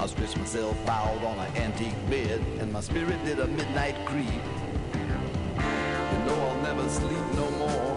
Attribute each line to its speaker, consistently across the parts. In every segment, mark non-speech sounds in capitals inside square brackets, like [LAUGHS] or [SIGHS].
Speaker 1: I stretched myself out on an antique bed, and my spirit did a midnight creep. You know I'll never sleep no more.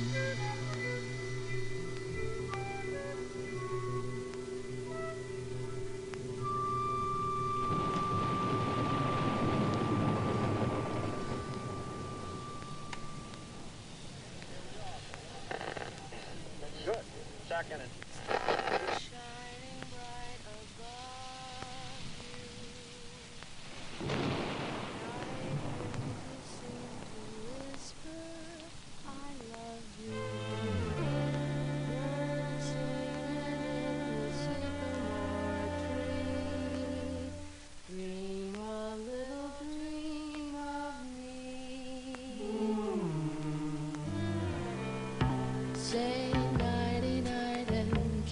Speaker 2: Good. second and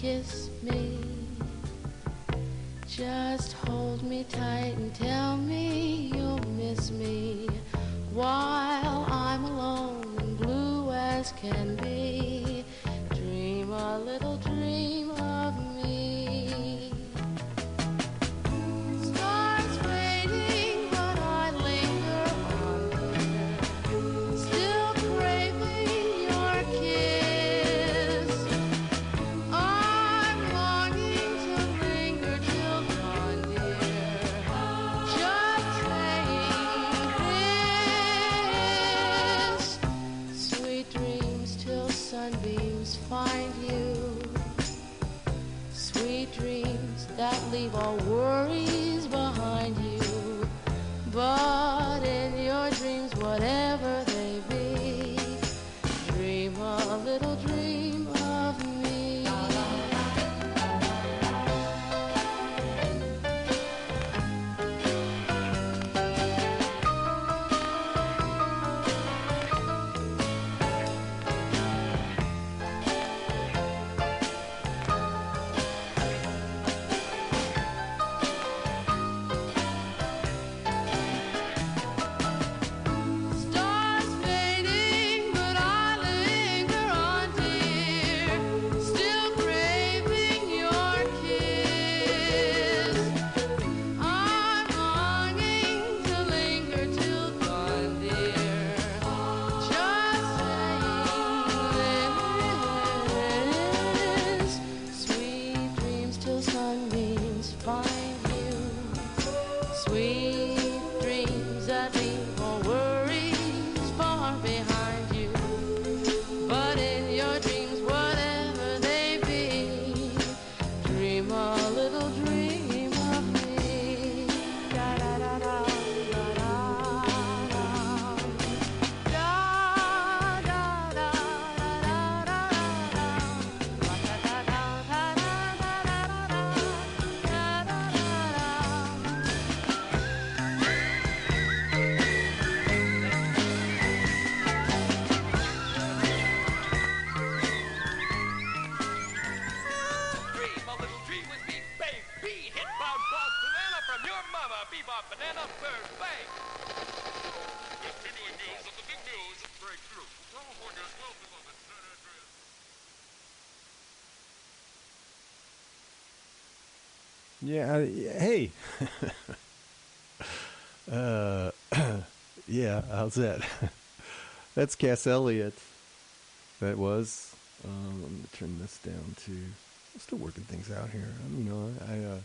Speaker 3: kiss me. Just hold me tight and tell me you'll miss me while I'm alone and blue as can be.
Speaker 4: How's that? [LAUGHS] That's Cass Elliot. That was. Um, I'm gonna turn this down to. I'm still working things out here. Um, you know, I uh,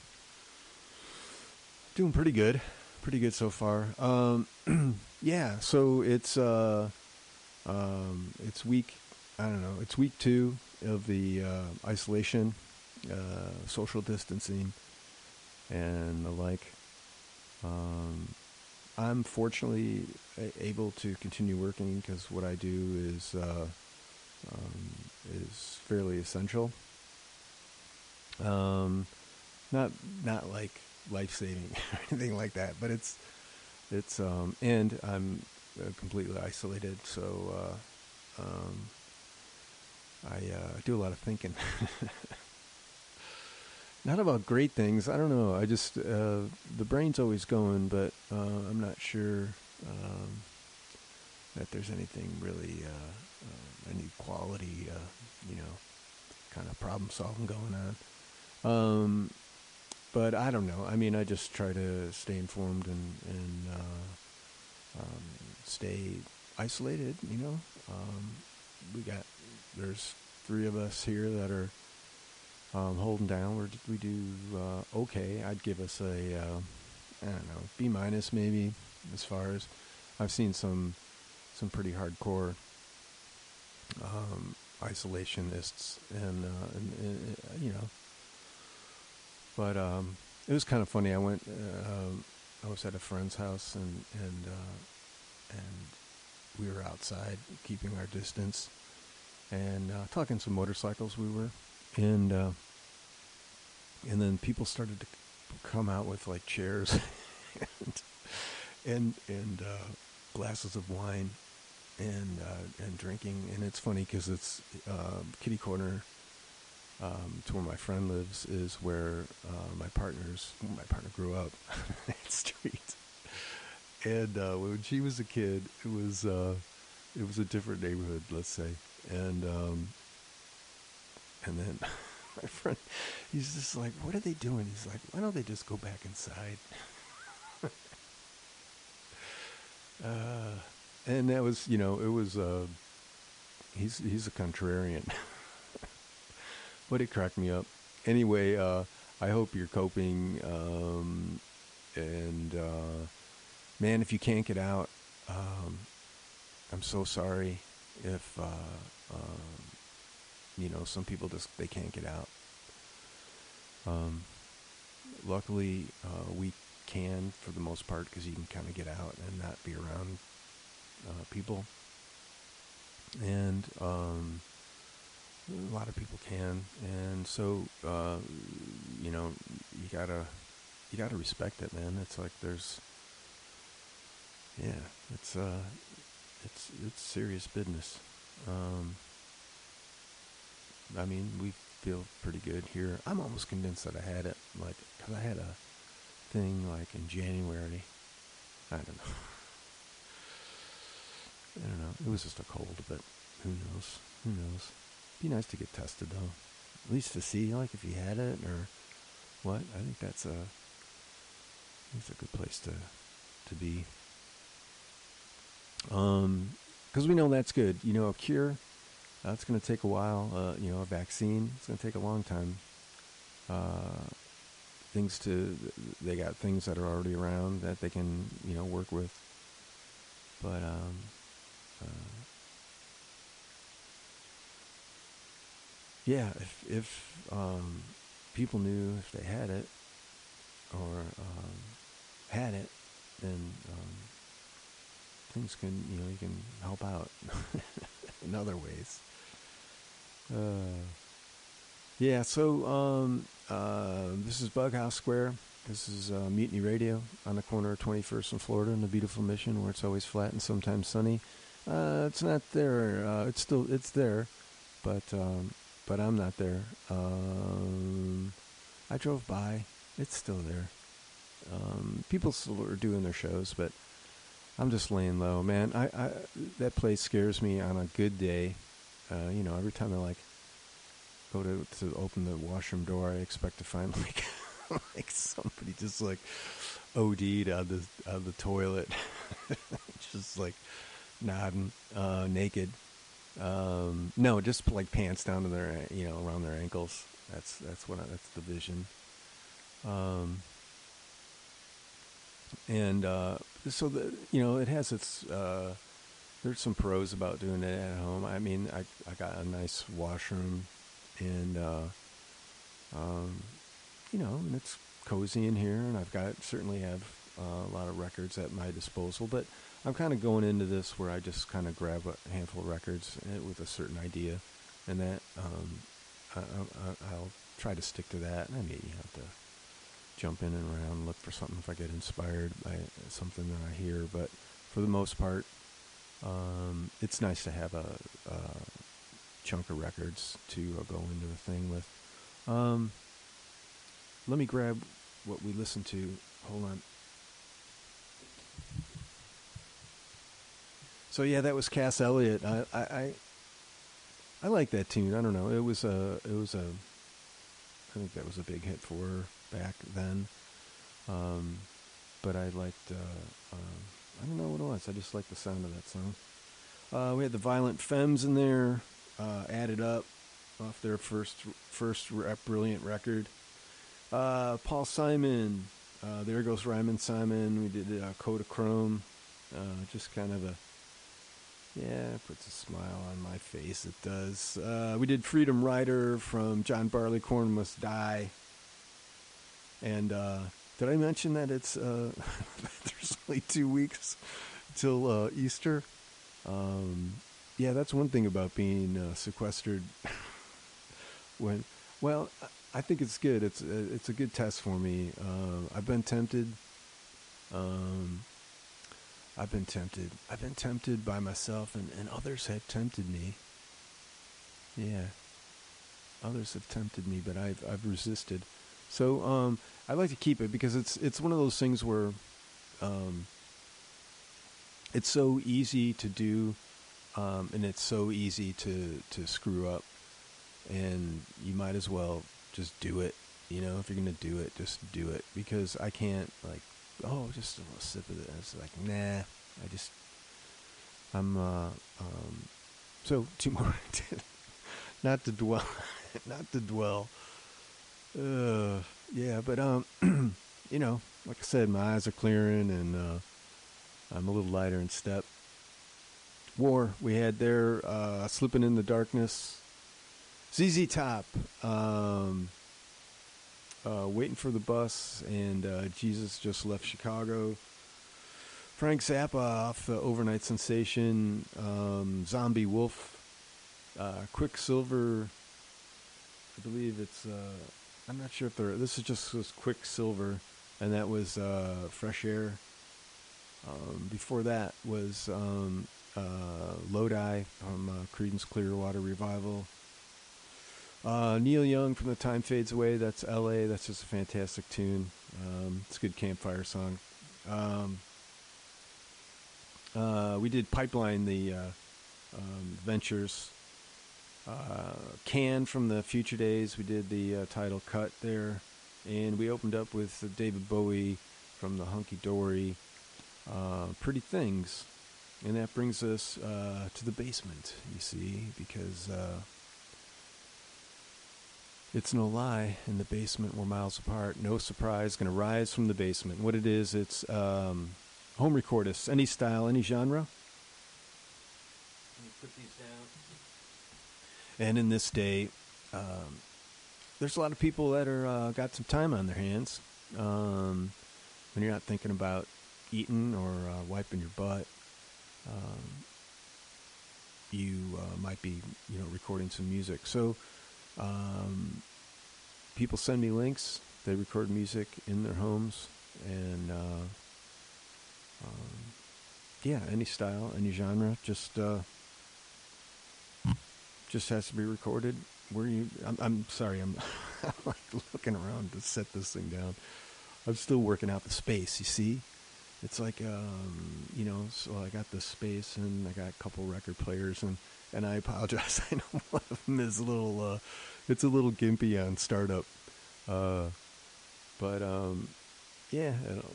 Speaker 4: doing pretty good, pretty good so far. Um, [CLEARS THROAT] yeah. So it's uh, um, it's week. I don't know. It's week two of the uh, isolation, uh, social distancing, and the like. Um, I'm fortunately able to continue working because what I do is uh, um, is fairly essential. Um, not not like life saving [LAUGHS] or anything like that, but it's it's um, and I'm uh, completely isolated, so uh, um, I uh, do a lot of thinking. [LAUGHS] not about great things. I don't know. I just uh, the brain's always going, but uh, I'm not sure um, that there's anything really uh, uh, any quality, uh, you know, kind of problem solving going on. Um, but I don't know. I mean, I just try to stay informed and and uh, um, stay isolated. You know, um, we got there's three of us here that are um, holding down. We're, we do uh, okay. I'd give us a uh, I don't know B minus maybe as far as I've seen some some pretty hardcore um, isolationists and, uh, and, and uh, you know. But um, it was kind of funny. I went. Uh, I was at a friend's house and and uh, and we were outside keeping our distance and talking some motorcycles. We were and uh, and then people started to come out with like chairs and and and uh, glasses of wine and uh, and drinking. And it's funny because it's uh, kitty corner um, to where my friend lives is where uh, my partner's my partner grew up [LAUGHS] that street. And uh, when she was a kid, it was uh, it was a different neighborhood, let's say, and um, and then [LAUGHS] my friend, he's just like, "What are they doing?" He's like, "Why don't they just go back inside?" [LAUGHS] uh, and that was, you know, it was. Uh, he's he's a contrarian, [LAUGHS] but it cracked me up. Anyway, uh, I hope you're coping, um, and uh, man, if you can't get out, um, I'm so sorry if uh, um, you know some people just they can't get out. Um, luckily, uh, we can for the most part because you can kind of get out and not be around uh, people, and um, a lot of people can, and so uh, you know you gotta you gotta respect it, man. It's like there's yeah, it's uh, it's it's serious business. Um, I mean, we feel pretty good here. I'm almost convinced that I had it, like, because I had a thing like in January. I don't know. I don't know. It was just a cold, but who knows? Who knows? Be nice to get tested though, at least to see like if you had it or what. I think that's a, it's a good place to to be. Um, because we know that's good. You know, a cure, that's going to take a while. Uh, you know, a vaccine, it's going to take a long time. Uh, things to, they got things that are already around that they can, you know, work with. But, um, uh, yeah, if, if, um, people knew if they had it or, um, had it, then, um, things can you know you can help out [LAUGHS] in other ways. Uh, yeah, so um, uh, this is Bughouse Square. This is uh, Mutiny Radio on the corner of 21st and Florida in the beautiful Mission, where it's always flat and sometimes sunny. Uh, it's not there. Uh, it's still it's there, but um, but I'm not there. Um, I drove by. It's still there. Um, people still are doing their shows, but I'm just laying low, man. I, I that place scares me on a good day. Uh, you know, every time I like go to to open the washroom door, I expect to find [LAUGHS] like like somebody just like OD'd on the on the toilet, [LAUGHS] just like nodding, uh, naked. Um, no, just like pants down to their you know around their ankles. That's that's what I, that's the vision. Um, and uh, so the you know it has its uh, there's some pros about doing it at home. I mean, I I got a nice washroom, and uh, um, you know, and it's cozy in here, and I've got certainly have uh, a lot of records at my disposal. But I'm kind of going into this where I just kind of grab a handful of records eh, with a certain idea, and that um, I, I, I'll try to stick to that. And I may have to jump in and around, look for something if I get inspired by something that I hear. But for the most part, um, it's nice to have a, a, chunk of records to uh, go into a thing with. Um, let me grab what we listened to. Hold on. So yeah, that was Cass Elliot. I I I, I like that tune. I don't know. It was a it was a I think that was a big hit for her back then. Um, but I liked uh, um, I don't know what it was. I just like the sound of that song. Uh, we had the Violent Femmes in there, uh, added up off their first first rep, brilliant record. Uh, Paul Simon, uh, there goes Rhymin' Simon. We did uh, Kodachrome, uh, just kind of a yeah, puts a smile on my face. It does. Uh, we did Freedom Rider from John Barleycorn Must Die. And uh, did I mention that it's uh, [LAUGHS] there's only two weeks till uh, Easter? Um, yeah, that's one thing about being uh, sequestered. [LAUGHS] when, well, I think it's good. It's uh, it's a good test for me. I've been tempted. Um, I've been tempted. I've been tempted by myself, and, and others have tempted me. Yeah, others have tempted me, but I've I've resisted. So um, I like to keep it because it's it's one of those things where um, it's so easy to do, um, and it's so easy to to screw up, and you might as well just do it. You know, if you're gonna do it, just do it because I can't like oh, just a little sip of it. It's like, nah, I just, I'm, uh, um, so [LAUGHS] two more. [LAUGHS] not to dwell, [LAUGHS] not to dwell. Uh, yeah, but, um, [CLEARS THROAT] you know, like I said, my eyes are clearing and, uh, I'm a little lighter in step. War, we had there, uh, Slipping in the Darkness. ZZ Top, um, uh, Waiting for the Bus, and uh, Jesus Just Left Chicago. Frank Zappa off the Over-Nite Sensation, um, Zomby Woof, uh, Quicksilver. I believe it's. I'm not sure if they're. This is just was Quicksilver, and that was uh, Fresh Air. Um, before that was um, uh, Lodi from uh, Creedence Clearwater Revival. Uh, Neil Young from The Time Fades Away. That's L.A. That's just a fantastic tune. Um, it's a good campfire song. Um, uh, we did Pipeline, the uh, um, Ventures. Uh, Can from the Future Days. We did the uh, title cut there, and we opened up with David Bowie from the Hunky Dory. Uh, Pretty Things, and that brings us to the basement. You see, because it's no lie. In the basement, we're miles apart. No surprise. Going to rise from the basement. What it is, it's um, home recordists, any style, any genre. put these down. And in this day, um, there's a lot of people that are uh, got some time on their hands. Um, when you're not thinking about eating or uh, wiping your butt, um, you uh, might be, you know, recording some music. So um, people send me links. They record music in their homes, and uh, um, yeah, any style, any genre, just uh, just has to be recorded. Where you? I'm, I'm sorry. I'm, [LAUGHS] looking around to set this thing down. I'm still working out the space. You see, it's like um, you know. So I got the space, and I got a couple record players, and and I apologize. [LAUGHS] I know one of them is a little, uh, it's a little gimpy on startup. Uh, but um, yeah, I don't,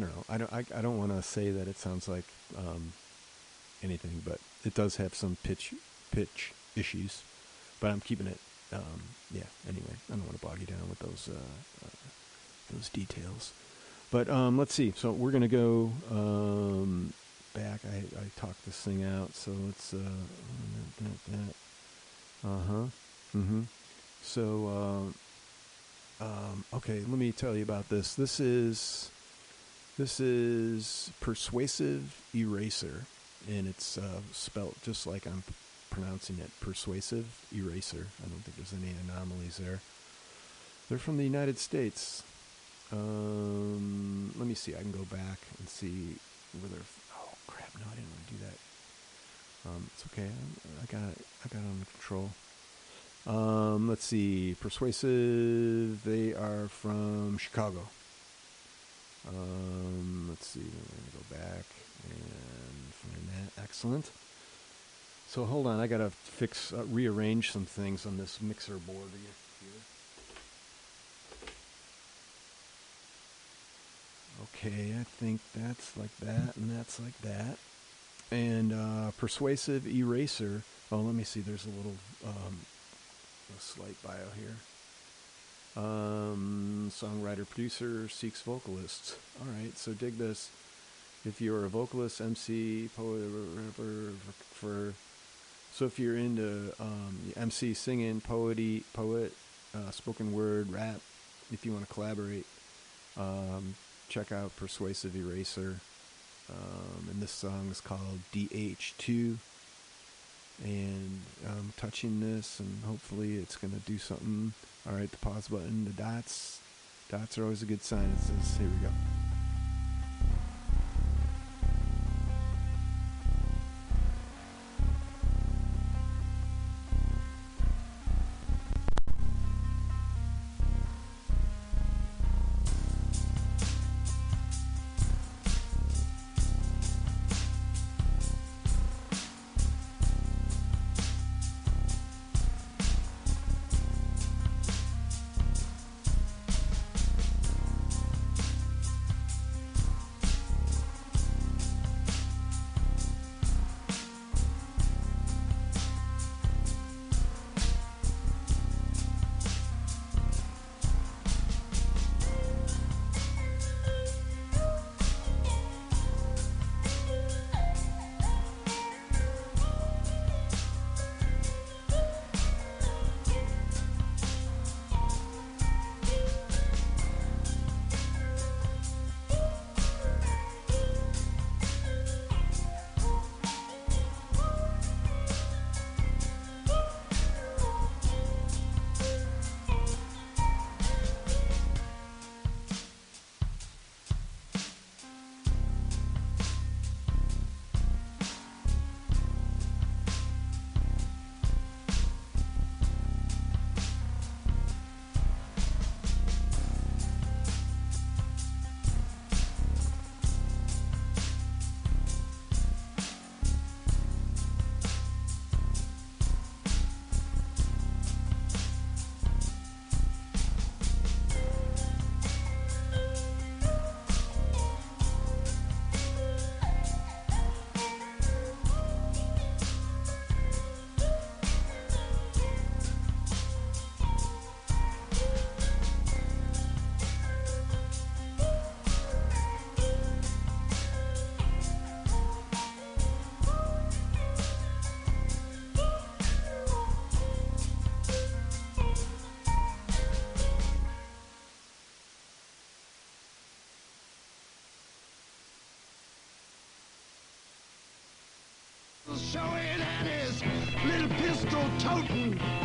Speaker 4: don't know. I don't. I, I don't want to say that it sounds like um, anything, but it does have some pitch pitch issues. But I'm keeping it. Um, yeah. Anyway, I don't want to bog you down with those uh, uh, those details. But um, let's see. So we're gonna go um, back. I, I talked this thing out. So let's. Uh huh. Mm-hmm. So. Uh, um, okay, let me tell you about this. This is this is persuasive eraser, and it's uh, spelt just like I'm pronouncing it. Persuasive eraser. I don't think there's any anomalies there. They're from the United States. Um, let me see. I can go back and see where they're. Oh crap! No, I didn't want to do that. Um, it's okay. I, I got it. I got it under control. Um, let's see. Persuasive. They are from Chicago. Um, let's see. We're gonna go back and. Excellent. So hold on. I gotta fix, uh, rearrange some things on this mixer board here. Okay, I think that's like that, and that's like that. And uh, persuasive eraser. Oh, let me see. There's a little um, a slight bio here. Um, songwriter, producer, seeks vocalists. All right, so dig this. If you're a vocalist, MC, poet, whatever, for so if you're into um, MC, singing, poety, poet, uh, spoken word, rap, if you want to collaborate, um, check out Persuasive Eraser. Um, and this song is called DH2 and I'm touching this, and hopefully it's going to do something. All right, the pause button, the dots. Dots are always a good sign. It says, here we go.
Speaker 5: Showing and his little pistol toting.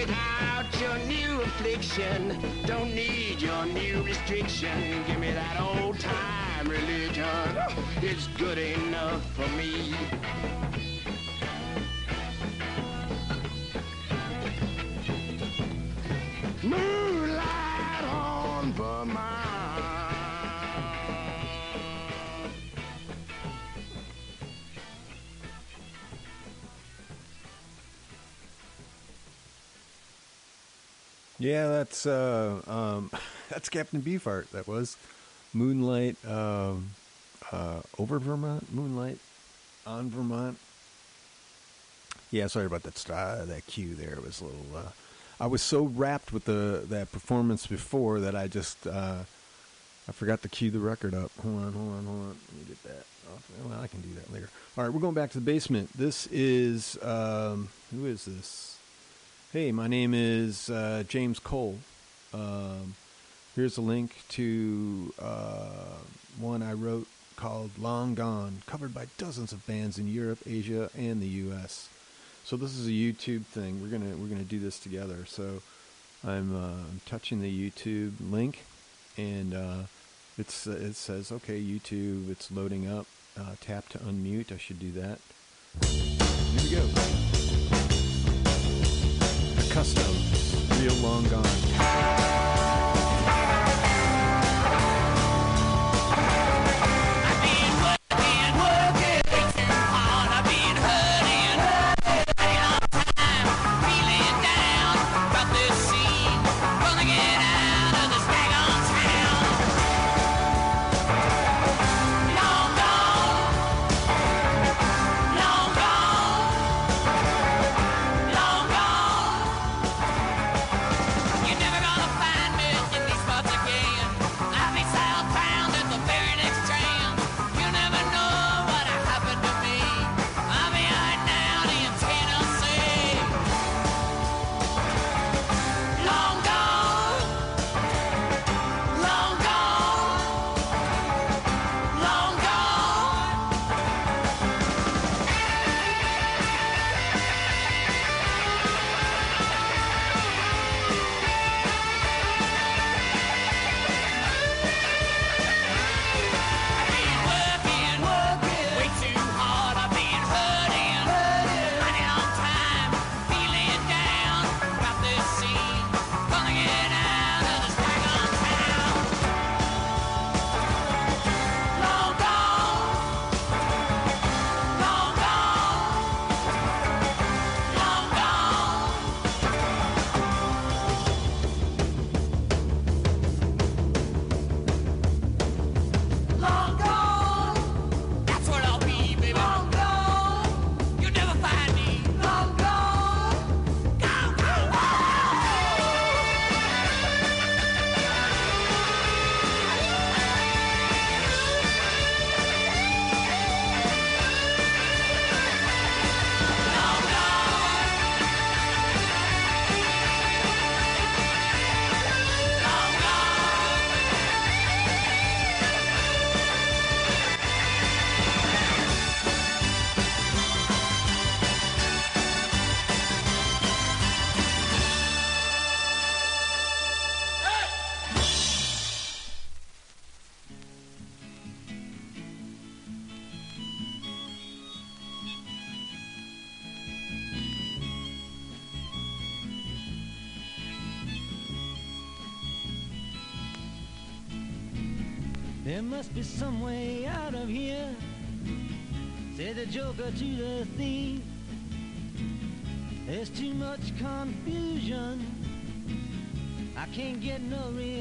Speaker 5: Without your new affliction, don't need your new restriction. Give me that old time religion. It's good enough for me.
Speaker 4: Yeah, that's uh, um, [LAUGHS] that's Captain Beefheart. That was Moonlight um, uh, over Vermont. Moonlight on Vermont. Yeah, sorry about that st- that cue there. Was a little. Uh, I was so wrapped with the that performance before that I just uh, I forgot to cue the record up. Hold on, hold on, hold on. Let me get that. Off. Well, I can do that later. All right, we're going back to the basement. This is um, who is this? Hey, my name is uh, James Cole. Um, here's a link to uh, one I wrote called "Long Gone," covered by dozens of bands in Europe, Asia, and the U.S. So this is a YouTube thing. We're gonna we're gonna do this together. So I'm, uh, touching the YouTube link, and uh, it's it says okay YouTube. It's loading up. Uh, tap to unmute. I should do that. Here we go. Custom, real long gone.
Speaker 6: Must be some way out of here, said the joker to the thief. There's too much confusion, I can't get no relief.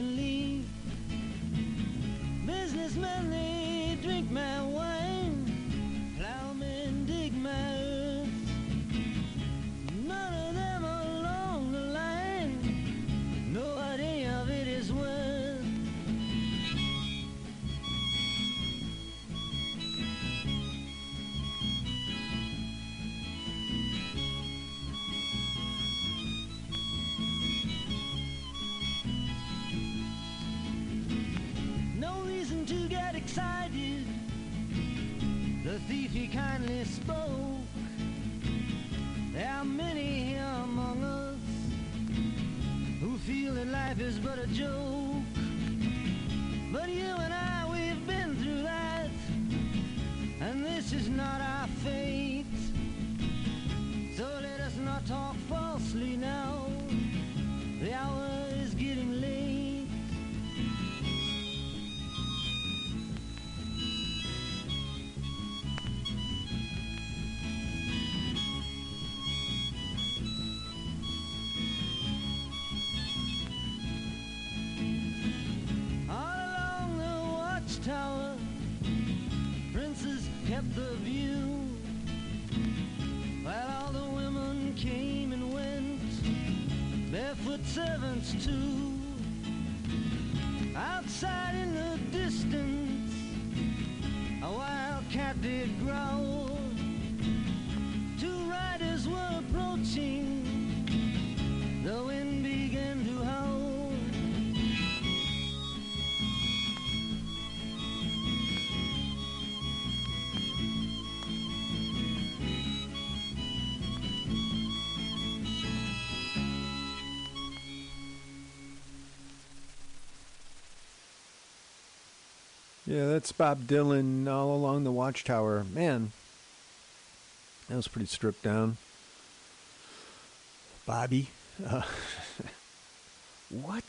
Speaker 6: Kept the view. While all the women came and went, barefoot servants too. Outside in the distance, a wild cat did
Speaker 4: that's Bob Dylan all along the Watchtower. Man, that was pretty stripped down. Bobby, uh, [LAUGHS] what?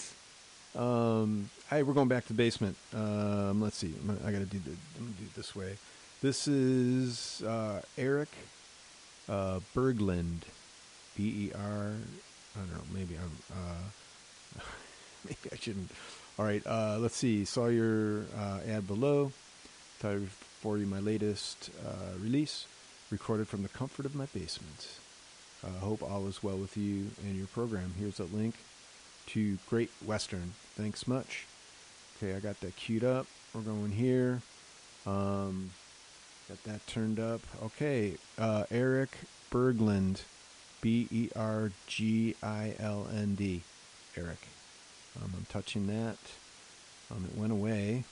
Speaker 4: Um, hey, we're going back to the basement. Um, let's see. Gonna, I got to do the. Do it this way. This is uh, Eric uh, Berglund, B E R. I don't know. Maybe I'm. Uh, [LAUGHS] maybe I shouldn't. All right. Uh, let's see. Saw your uh, ad below. Thought I'd for you my latest uh, release, recorded from the comfort of my basement. Uh, hope all is well with you and your program. Here's a link to Great Western. Thanks much. Okay, I got that queued up. We're going here. Um, got that turned up. Okay, uh, Eric Berglund, B E R G I L N D. Eric. Um, I'm touching that. Um, it went away.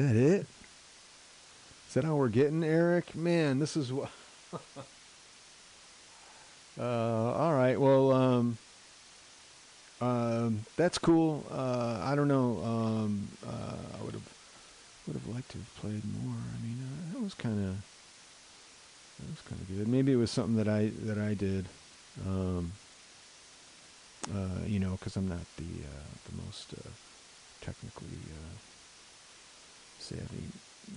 Speaker 4: That it? Is that how we're getting, Eric? Man, this is what. [LAUGHS] uh, all right. Well, um, um, that's cool. Uh, I don't know. Um, uh, I would have would have liked to have played more. I mean, uh, that was kind of that was kind of good. Maybe it was something that I that I did. Um, uh, you know, because I'm not the uh, the most uh, technically. Savvy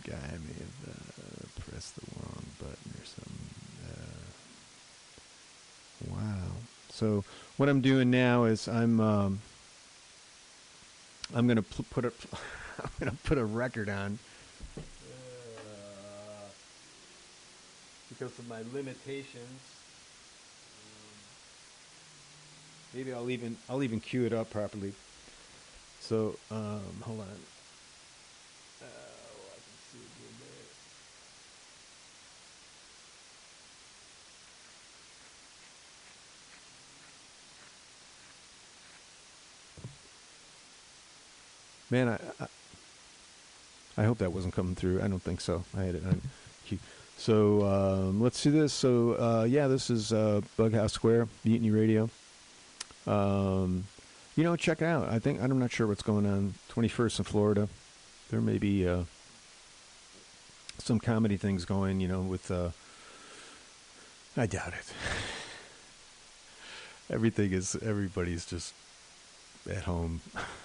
Speaker 4: guy may have uh, pressed the wrong button or something. Uh, wow. So what I'm doing now is I'm um, I'm gonna pl- put a [LAUGHS] I'm gonna put a record on uh, because of my limitations. Um, maybe I'll even I'll even cue it up properly. So um, hold on. Oh, I can see it good there. Man, I, I I hope that wasn't coming through. I don't think so. I had it on. So um, let's see this. So uh, yeah, this is uh, Bughouse Square, Mutiny Radio. Um, you know, check it out. I think I'm not sure what's going on. 21st in Florida. There may be uh, some comedy things going. You know, with uh, I doubt it. [LAUGHS] Everything is everybody's just at home. [LAUGHS]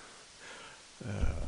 Speaker 4: Uh,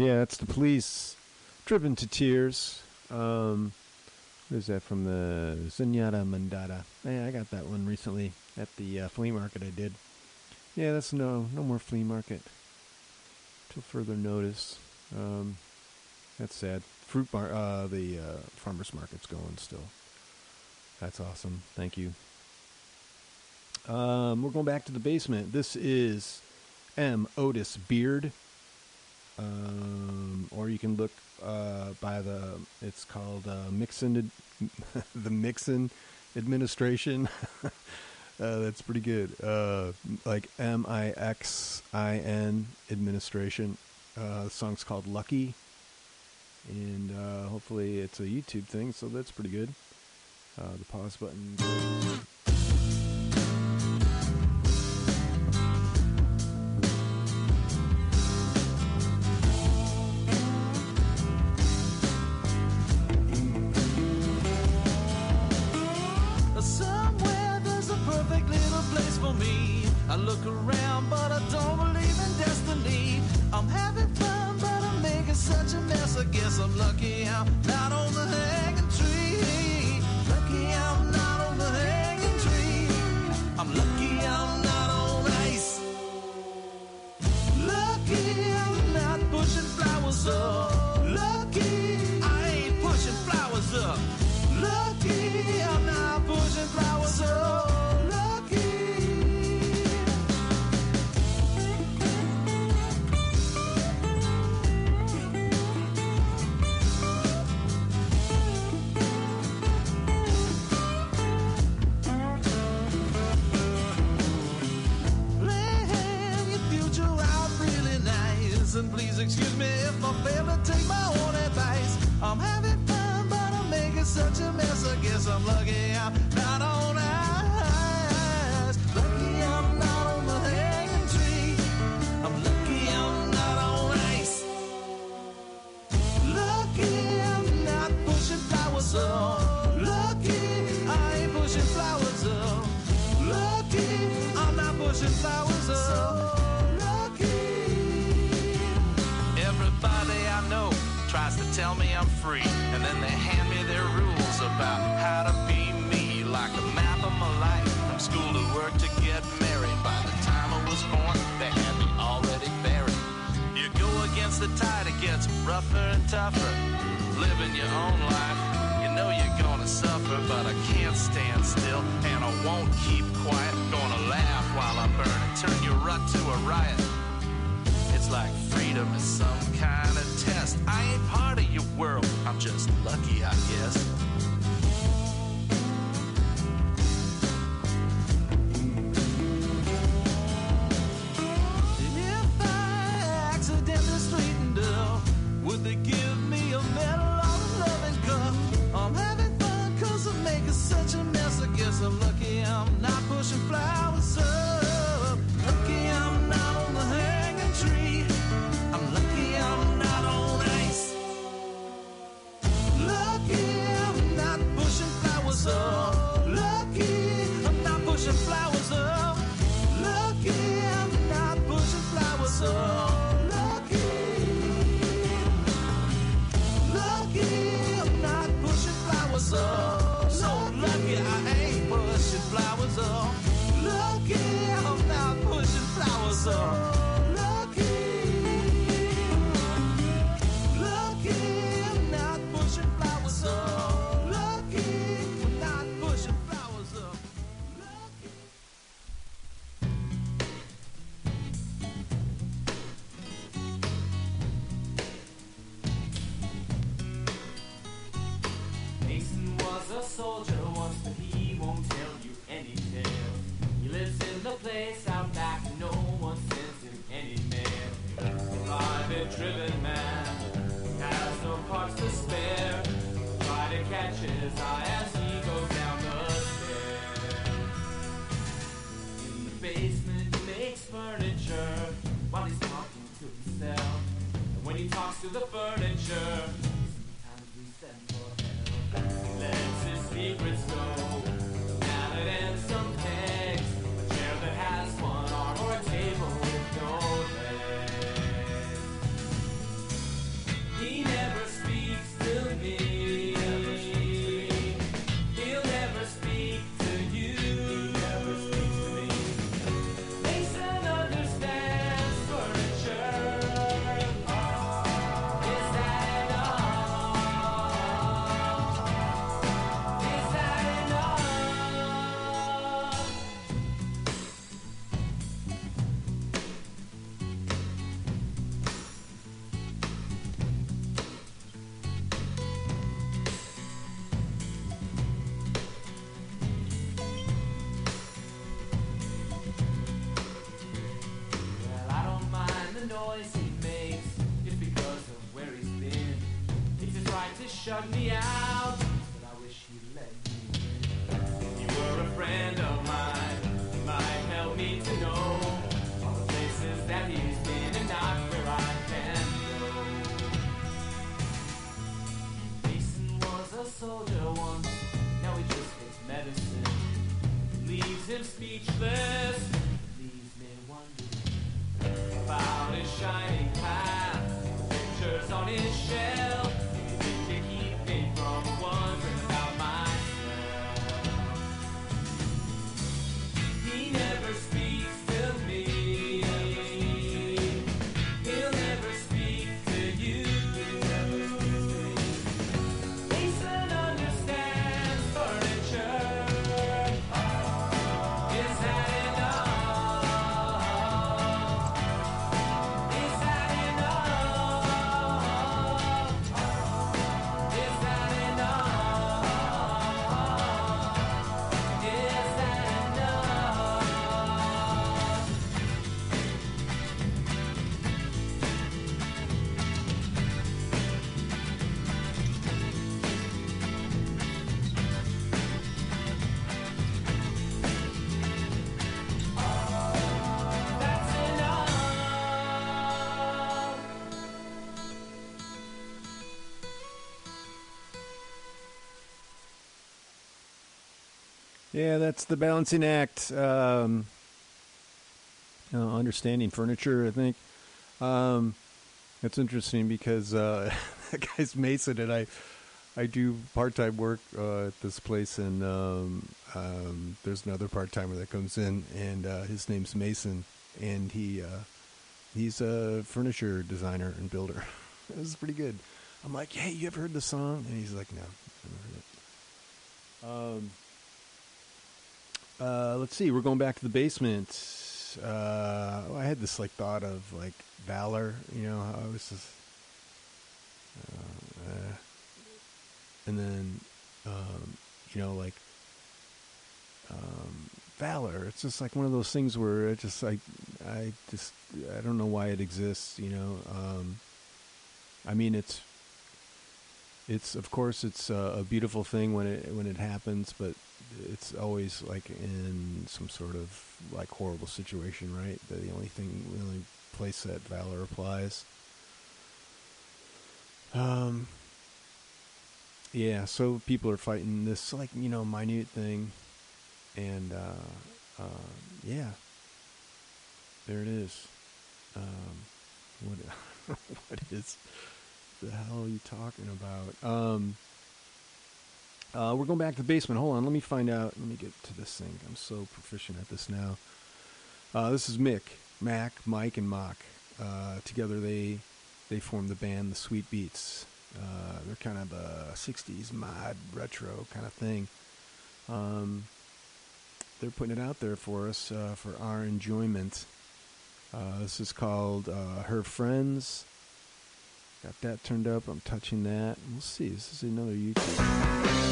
Speaker 4: Yeah, that's the police. Driven to tears. Um, what is that from the Zenyatta Mondatta? Yeah, I got that one recently at the uh, flea market I did. Yeah, that's no no more flea market till further notice. Um, that's sad. Fruit bar, uh, the uh, farmers market's going still. That's awesome. Thank you. Um, we're going back to the basement. This is M. Otis Beard um, or you can look uh, by the it's called uh, Mixon [LAUGHS] the Mixon administration. [LAUGHS] uh, that's pretty good. Uh, like M I X I N administration. Uh, the song's called Lucky, and uh, hopefully it's a YouTube thing, so that's pretty good. The pause button.
Speaker 7: Flowers up. Lucky I'm not pushing flowers up.
Speaker 4: Yeah, that's the balancing act. Um, uh, understanding furniture, I think. Um, it's interesting because uh, [LAUGHS] that guy's Mason, and I, I do part time work uh, at this place, and um, um, there's another part timer that comes in, and uh, his name's Mason, and he, uh, he's a furniture designer and builder. [LAUGHS] this is pretty good. I'm like, hey, you ever heard the song? And he's like, no, I never heard it. Um, uh, let's see. We're going back to the basement. Uh, I had this like thought of like valor. You know, I was just, uh, uh, and then um, you know like um, valor. It's just like one of those things where it just like I just I don't know why it exists. You know, um, I mean it's it's of course it's a, a beautiful thing when it when it happens, but it's always like in some sort of like horrible situation, right? The, only thing, the only place that valor applies. Um. Yeah, so people are fighting this like you know minute thing, and uh, uh, yeah, there it is. Um, what [LAUGHS] what is the hell are you talking about? Um, uh, we're going back to the basement. Hold on, let me find out. Let me get to this thing. I'm so proficient at this now. Uh, this is Mick, Mac, Mike, and Mock. Uh, together, they they form the band the Sweet Beats. Uh, they're kind of a '60s mod retro kind of thing. Um, they're putting it out there for us uh, for our enjoyment. Uh, this is called Her Friends. Got that turned up. I'm touching that. We'll see. This is another YouTube.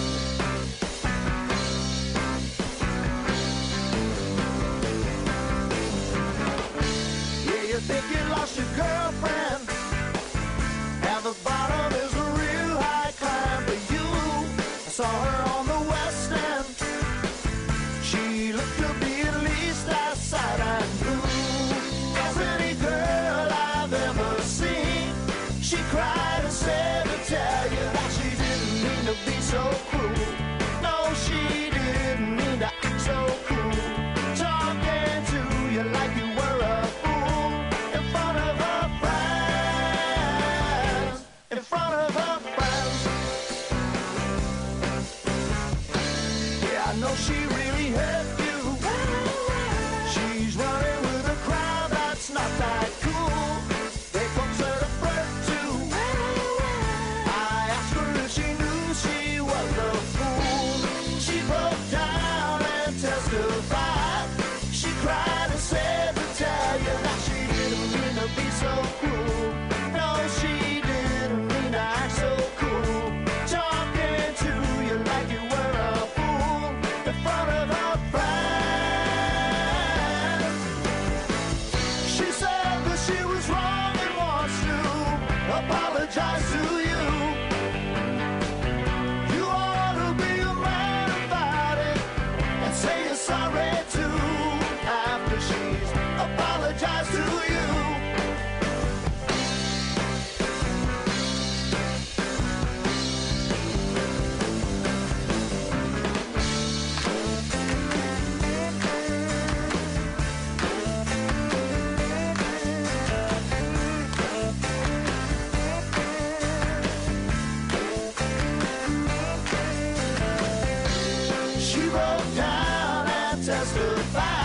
Speaker 7: Down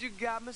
Speaker 7: you got me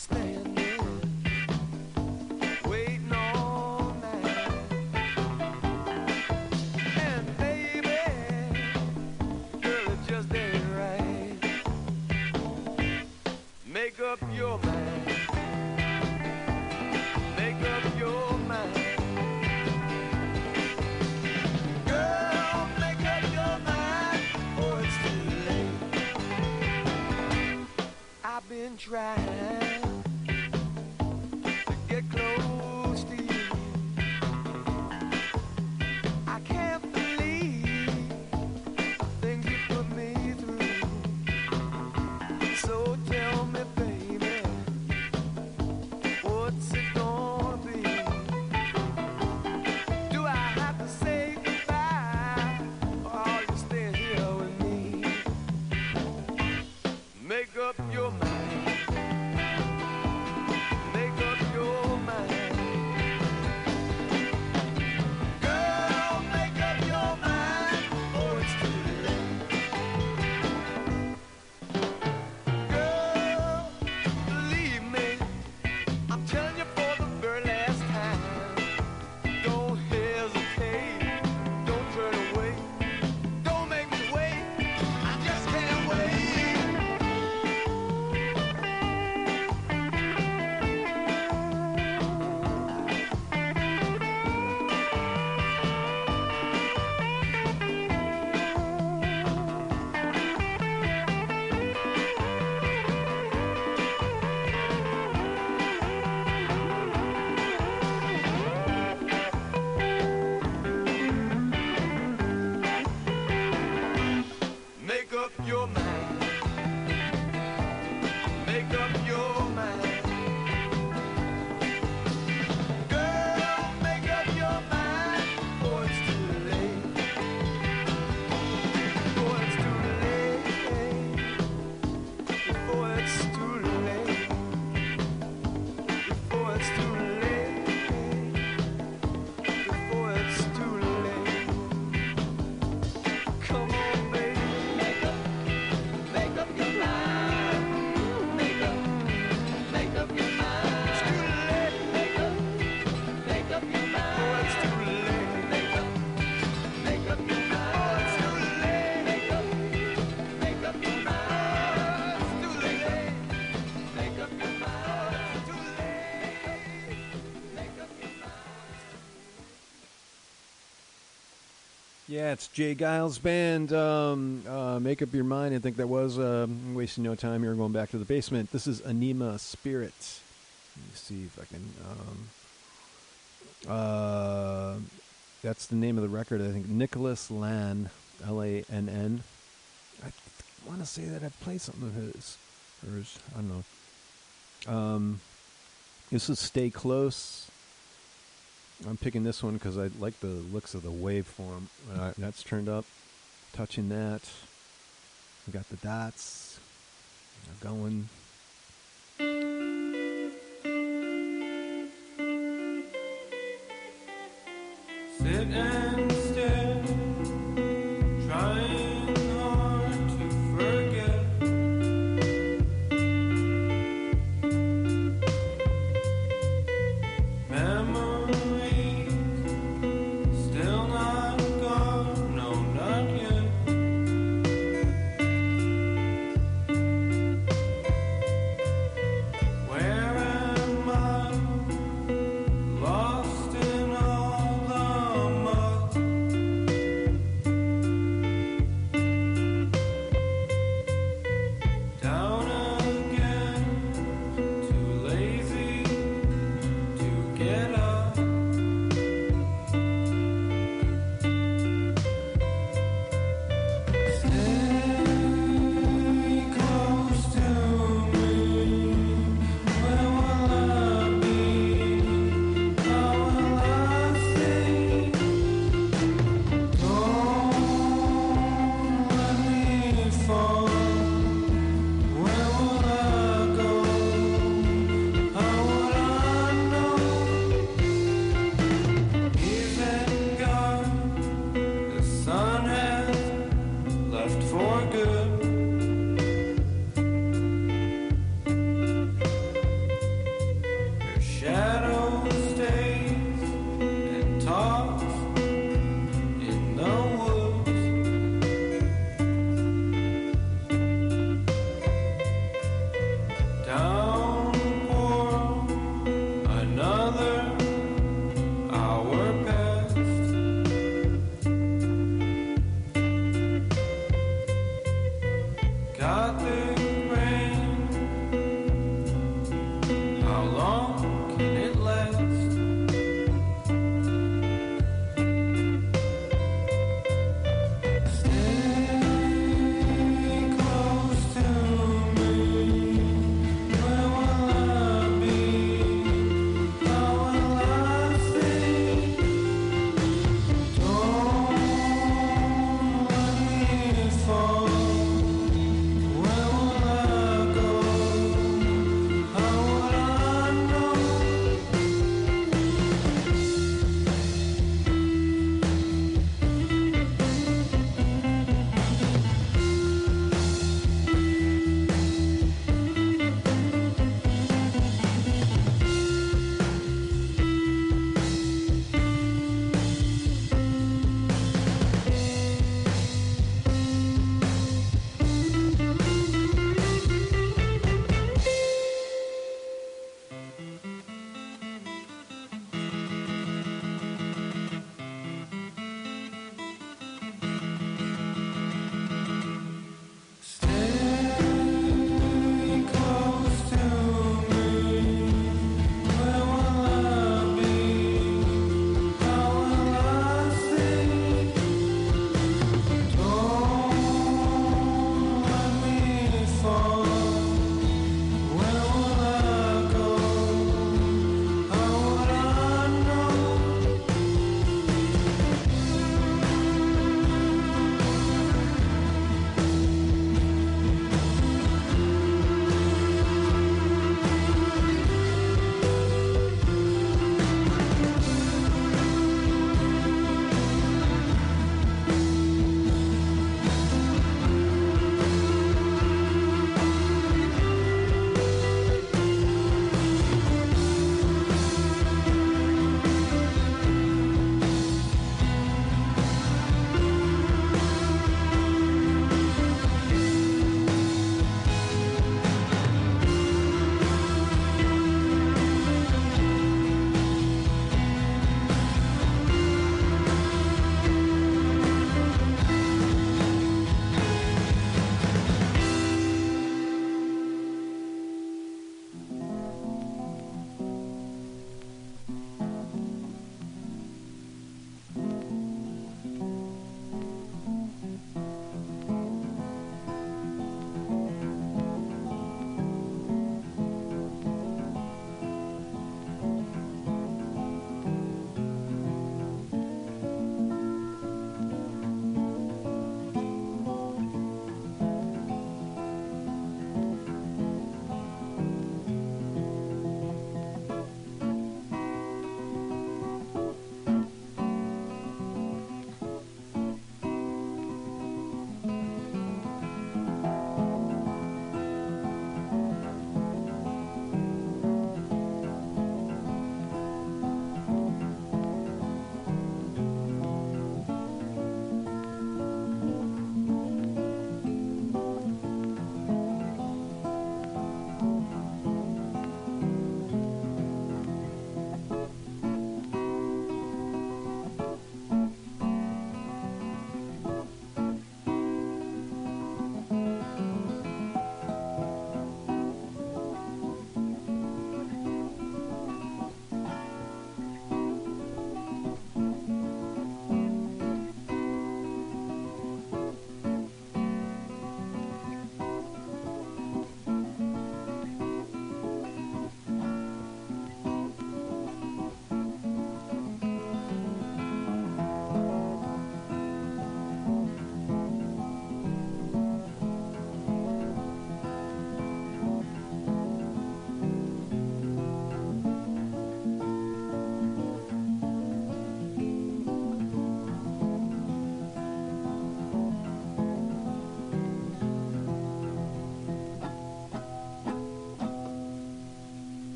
Speaker 4: Yeah, it's J. Geils Band. Um, uh, make up your mind. I think that was um, wasting no time here. Going back to the basement. This is Anima Spirit. Let me see if I can. Um, uh, that's the name of the record. I think Nicholas Lann, L A N N. I want to say that I've played something of his, hers. I don't know. Um, this is Stay Close. I'm picking this one because I like the looks of the waveform. Uh, that's turned up. Touching that. We got the dots going.
Speaker 8: Sit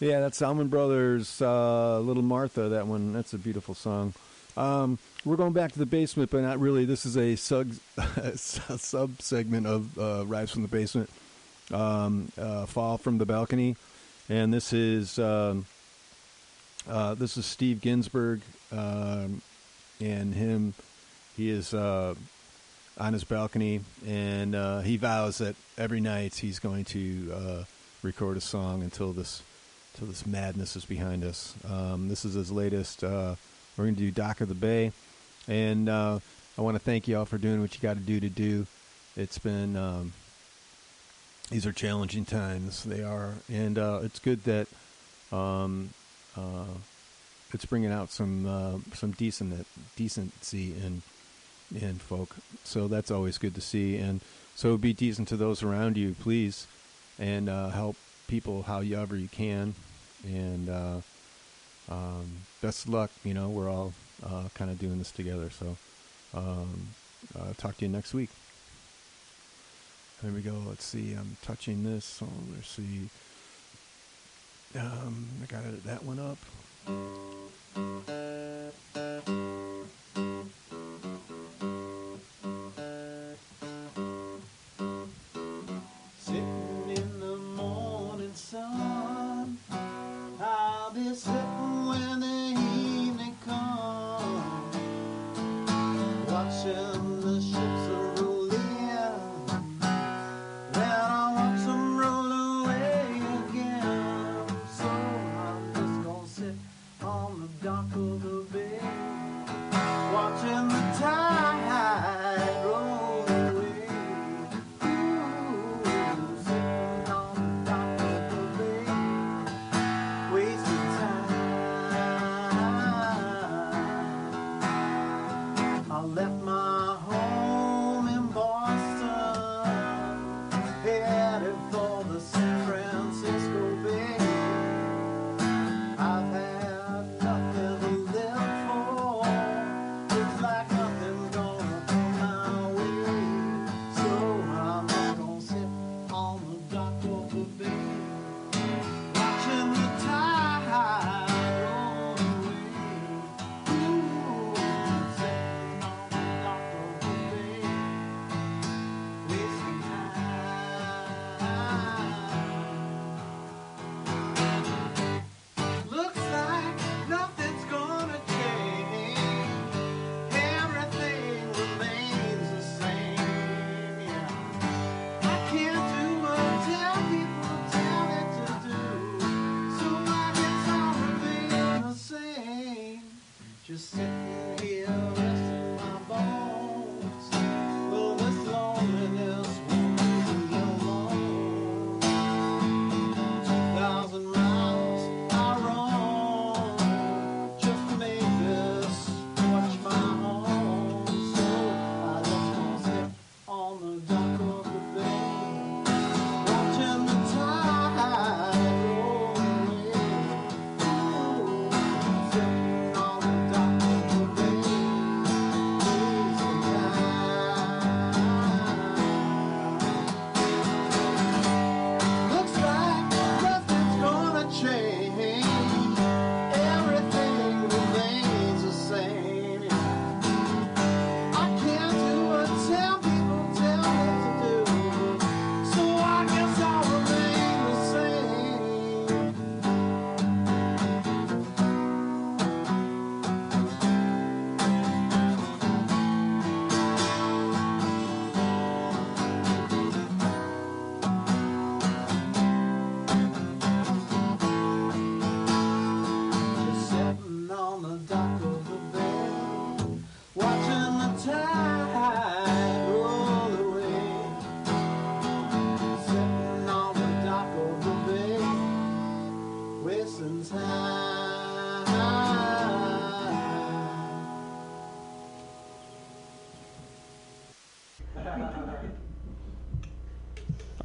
Speaker 9: Yeah, that's Allman Brothers, uh, Little Martha. That one, that's a beautiful song. Um, we're going back to the basement, but not really. This is a [LAUGHS] sub sub segment of uh, Rise from the Basement, um, uh, Fall from the Balcony, and this is um, uh, this is Steve Ginsberg um, and him. He is uh, on his balcony, and uh, he vows that every night he's going to record a song until this until this madness is behind us. Um, this is his latest. Uh, we're going to do Dock of the Bay, and uh, I want to thank you all for doing what you got to do to do. It's been um, these are challenging times. They are, and uh, it's good that um, uh, it's bringing out some uh, some decent decency in in folk. So that's always good to see. And so be decent to those around you, please, and uh, help people however you can. And uh, um, best luck. You know, we're all uh, kind of doing this together. So um, uh, talk to you next week. There we go. Let's see. I'm touching this. So let's see. Um, I got that one up.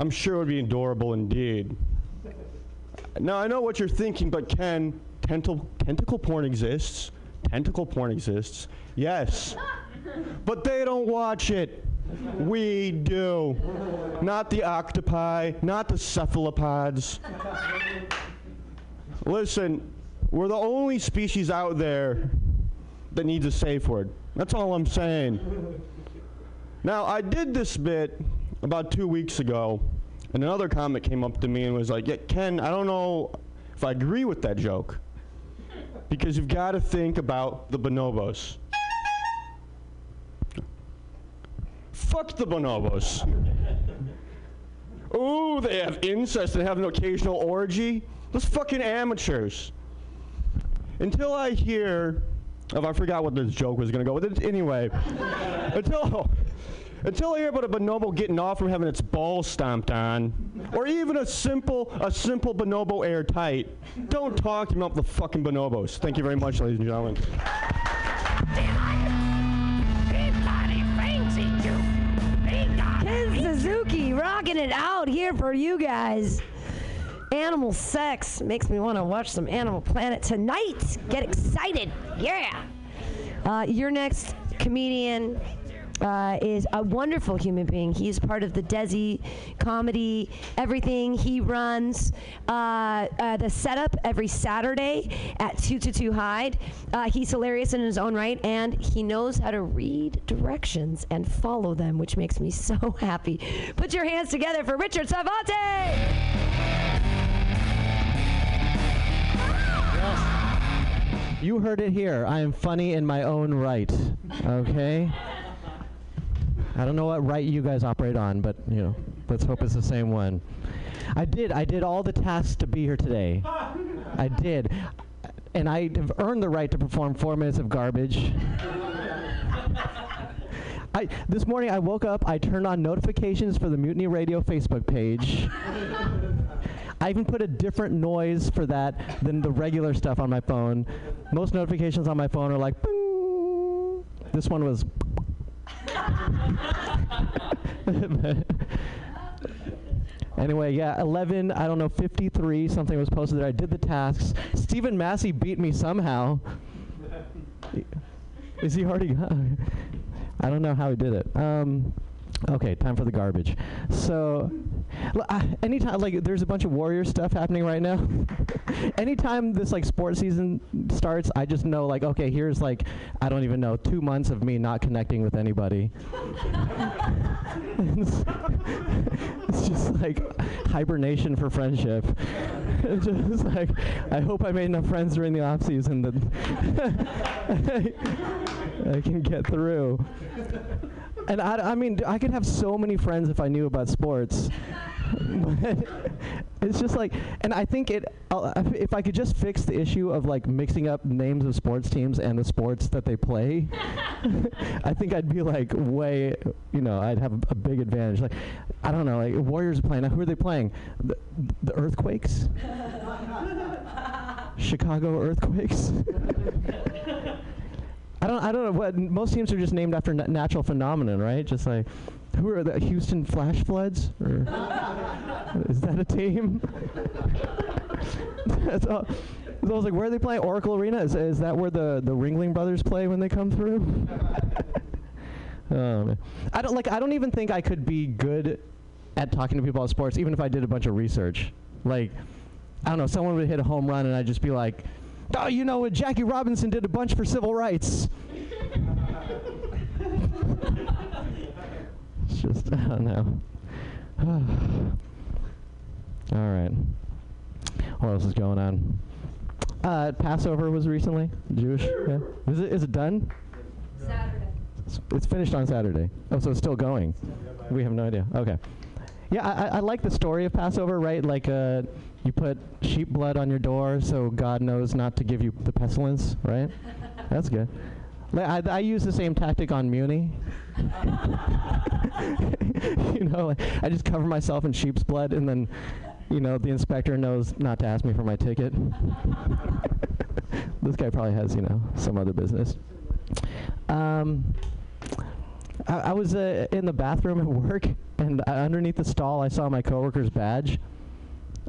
Speaker 10: I'm
Speaker 11: sure it would be adorable indeed. Now, I know what you're thinking, but Ken, tentacle, tentacle porn exists. Tentacle porn exists. Yes. [LAUGHS] But they don't watch it. We do. Not the octopi, not the cephalopods. Listen, we're the only species out there that needs a safe word. That's all I'm saying. Now, I did this bit about two weeks ago, and another comic came up to me and was like, yeah, Ken, I don't know if I agree with that joke. Because you've got to think about the bonobos. Fuck the bonobos. Ooh, they have incest and have an occasional orgy. Those fucking amateurs. Until I hear, oh, I forgot what this joke was gonna go with. Anyway, until until I hear about a bonobo getting off from having its balls stomped on, or even a simple a simple bonobo airtight, don't talk to me about the fucking bonobos. Thank you very much, ladies and gentlemen.
Speaker 12: Ken Suzuki rocking it out here for you guys. Animal sex makes me want to watch some Animal Planet tonight. Get excited. Yeah. Uh, your next comedian uh, is a wonderful human being. He's part of the Desi comedy, everything. He runs uh, uh, the setup every Saturday at 2 to 2 Hyde. Uh, he's hilarious in his own right, and he knows how to read directions and follow them, which makes me so [LAUGHS] happy. Put your hands together for Richard Savante!
Speaker 13: You heard it here. I am funny in my own right. Okay? I don't know what right you guys operate on, but you know, let's hope it's the same one. I did. I did all the tasks to be here today. I did. And I have earned the right to perform four minutes of garbage. I, this morning I woke up, I turned on notifications for the Mutiny Radio Facebook page. I even put a different noise for that than the regular stuff on my phone. Most notifications on my phone are like, "Bing." this one was. [LAUGHS] anyway, yeah, 11, I don't know, 53, something was posted there. I did the tasks. Stephen Massey beat me somehow. [LAUGHS] Is he already? I don't know how he did it. Um, okay, time for the garbage. So, anytime like there's a bunch of Warrior stuff happening right now. [LAUGHS] anytime this like sports season starts, I just know like okay, here's like I don't even know two months of me not connecting with anybody. [LAUGHS] it's, it's just like hibernation for friendship. [LAUGHS] It's just like I hope I made enough friends during the off season that I can get through. And I, I mean, I could have so many friends if I knew about sports. [LAUGHS] it's just like, and I think it, uh, if- if I could just fix the issue of like mixing up names of sports teams and the sports that they play, [LAUGHS] I think I'd be like way, you know, I'd have a big advantage. Like, I don't know, like Warriors are playing. Now, who are they playing? The, the Earthquakes? [LAUGHS] Chicago Earthquakes? I don't. I don't know what. Most teams are just named after na- natural phenomenon, right? Just like, who are the Houston Flash Floods? [LAUGHS] Is that a team? [LAUGHS] That's all. I was like, where are they playing? Oracle Arena? Is, is that where the, the Ringling Brothers play when they come through? [LAUGHS] man. I don't like. I don't even think I could be good at talking to people about sports, even if I did a bunch of research. Like, I don't know. Someone would hit a home run, and I'd just be like, "Oh, you know, Jackie Robinson did a bunch for civil rights." it's [LAUGHS] just I don't know. [SIGHS] All right. What else is going on? Uh, Passover was recently Jewish. Yeah. Is it is it done?
Speaker 12: Saturday.
Speaker 13: It's, it's finished on Saturday. Oh, so it's still going. We have no idea. Okay. Yeah, I, I- I like the story of Passover, right? Like, uh, you put sheep blood on your door so God knows not to give you the pestilence, right? [LAUGHS] That's good. I, I use the same tactic on Muni. [LAUGHS] you know, like, I just cover myself in sheep's blood, and then, you know, the inspector knows not to ask me for my ticket. [LAUGHS] this guy probably has, you know, some other business. Um, I, I was uh, in the bathroom at work, and uh, underneath the stall, I saw my coworker's badge,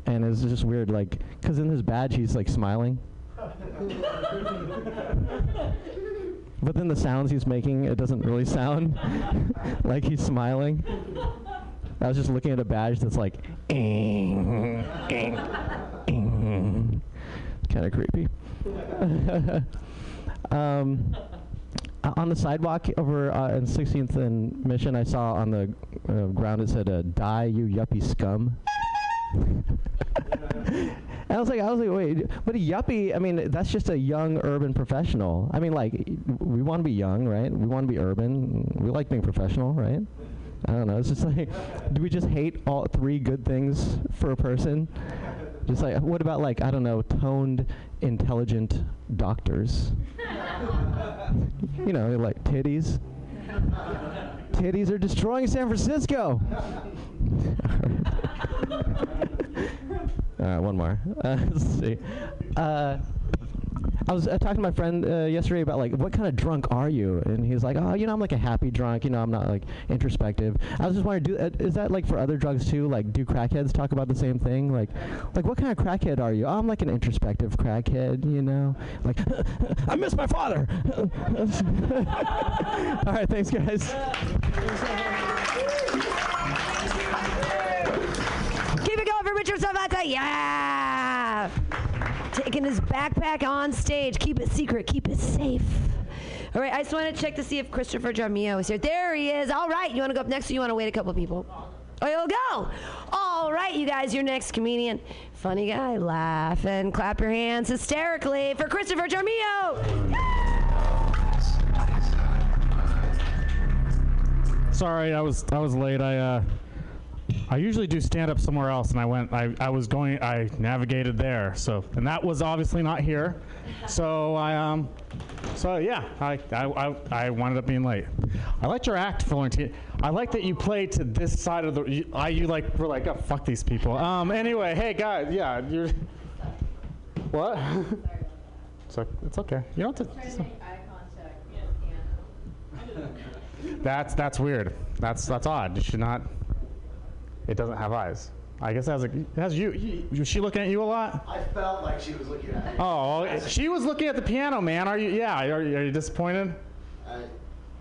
Speaker 13: and it's just weird, like, because in his badge, he's like smiling. [LAUGHS] But then the sounds he's making, it doesn't really sound [LAUGHS] like he's smiling. I was just looking at a badge that's like, [LAUGHS] kind of creepy. um, on the sidewalk over uh, in 16th and Mission, I saw on the uh, ground it said, uh, "Die, you yuppie scum." [LAUGHS] I was like, I was like, wait, but a yuppie? I mean, that's just a young urban professional. I mean, like, we want to be young, right? We want to be urban. We like being professional, right? I don't know. It's just like, do we just hate all three good things for a person? Just like, what about like, I don't know, toned, intelligent doctors? you know, like titties. Titties are destroying San Francisco. All right, [LAUGHS] one more. [LAUGHS] Uh, let's see. Uh, I was uh, talking to my friend uh, yesterday about like what kind of drunk are you, and he's like, oh, you know, I'm like a happy drunk. You know, I'm not like introspective. I was just wondering, do, uh, is that like for other drugs too? Like, do crackheads talk about the same thing? Like, like what kind of crackhead are you? Oh, I'm like an introspective crackhead. You know, like [LAUGHS] I miss my father. All right, thanks, guys.
Speaker 12: Keep it going for Richard Savata. Yeah. Taking his backpack on stage. Keep it secret. Keep it safe. All right, I just want to check to see if Christopher Jamio is here. There he is. All right, you want to go up next or you want to wait a couple people? Oh, you'll go. All right, you guys, your next comedian. Funny guy. Laugh and clap your hands hysterically for Christopher Jamio.
Speaker 14: Sorry, I was I was late. I uh, I usually do stand up somewhere else, and I went. I, I was going. I navigated there. So, and that was obviously not here. So I um, so yeah, I I I, I wound up being late. I liked your act, Florentine. I like that you played to this side of the. You, I you like were like, oh fuck these people. Um. Anyway, hey guys, yeah, you're. What? [LAUGHS] it's, o- it's okay. You don't have to. That's that's weird. That's that's odd. You should not. It doesn't have eyes. I guess it has, a, it has you. Was she looking at you a lot?
Speaker 15: I felt like she was looking at me.
Speaker 14: Oh, she was looking at the piano, man. Are you? Yeah. Are, you- are you disappointed?
Speaker 15: I,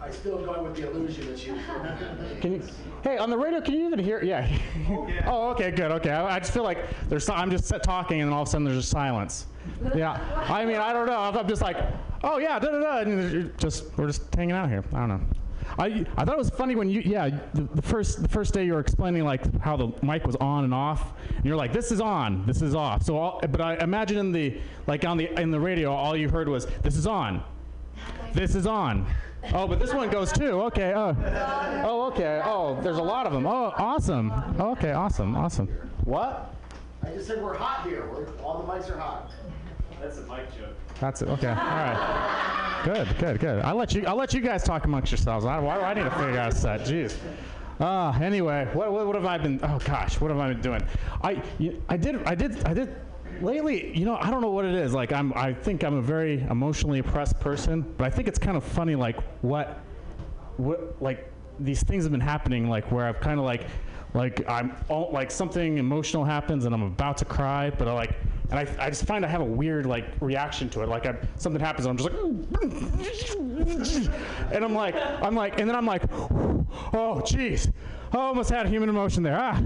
Speaker 15: I still going with the illusion that she was looking at me.
Speaker 14: Can you? Hey, on the radio, can you even hear? Yeah. [LAUGHS] oh, okay, good. Okay. I, I just feel like there's. I'm just talking, and then all of a sudden there's just silence. Yeah. I mean, I don't know. I'm just like, oh yeah, da da da. And just we're just hanging out here. I don't know. I, I thought it was funny when you yeah the, the first the first day you were explaining like how the mic was on and off and you're like this is on. This is off. So all, but I imagine in the like on the in the radio all you heard was this is on. This is on. Oh but this one goes too. Okay oh. Oh okay. Oh there's a lot of them. Oh awesome. Okay awesome awesome. What?
Speaker 15: I just said we're hot here. We're, all the mics are hot. That's a mic joke.
Speaker 14: That's it. Okay. All right. Good. Good. Good. I'll let you. I'll let you guys talk amongst yourselves. I, why do I need to figure out a set? Jeez. Uh, anyway, what, what, what have I been? Oh gosh, what have I been doing? I you, I did I did I did lately. You know, I don't know what it is. Like I'm I think I'm a very emotionally oppressed person, but I think it's kind of funny. Like what what like these things have been happening. Like where I've kind of like like I'm all, like something emotional happens and I'm about to cry, but I like and I, I just find I have a weird like reaction to it. Like I, something happens, and I'm just like, [LAUGHS] and I'm like, I'm like, and then I'm like, oh jeez, I almost had human emotion there. Ah,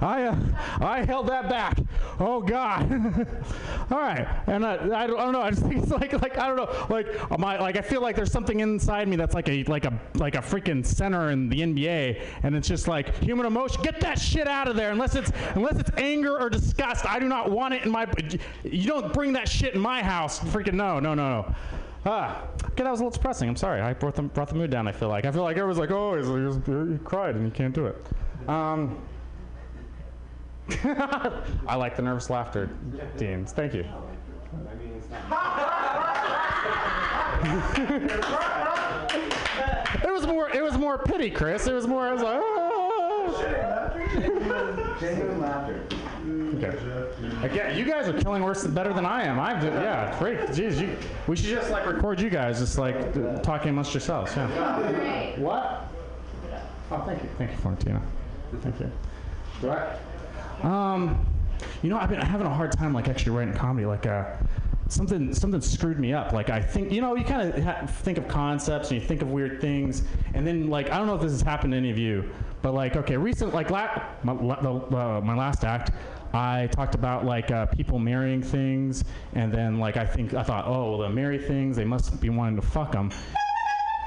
Speaker 14: I uh, I held that back. Oh God. [LAUGHS] All right, and uh, I, don't, I don't know. I just think it's like like I don't know. Like I like I feel like there's something inside me that's like a like a like a freaking center in the NBA, and it's just like human emotion. Get that shit out of there. Unless it's unless it's anger or disgust, I do not want it in my. You don't bring that shit in my house. Freaking no, no, no, no. Ah, okay, that was a little depressing. I'm sorry. I brought the, brought the mood down. I feel like I feel like everyone's like, oh, he's, he's, he cried and he can't do it. Um, [LAUGHS] I like the nervous laughter, Deans. Thank you. [LAUGHS] it was more. It was more pity, Chris. It was more. I was like, ah.
Speaker 15: Genuine laughter.
Speaker 14: Okay. Again, you guys are killing worse, better than I am. I've yeah, great. Jeez, you, we should just like record you guys, just like uh, talking amongst yourselves. Yeah. What? Oh, thank you, thank you, Florentina. Thank you. Right. Um, you know, I've been having a hard time like actually writing comedy. Like, uh, something something screwed me up. Like, I think you know, you kind of ha- think of concepts and you think of weird things, and then like I don't know if this has happened to any of you, but like okay, recent like la- my, la- the, uh, my last act, I talked about like uh, people marrying things, and then like I think I thought, oh, well, they marry things, they must be wanting to fuck them.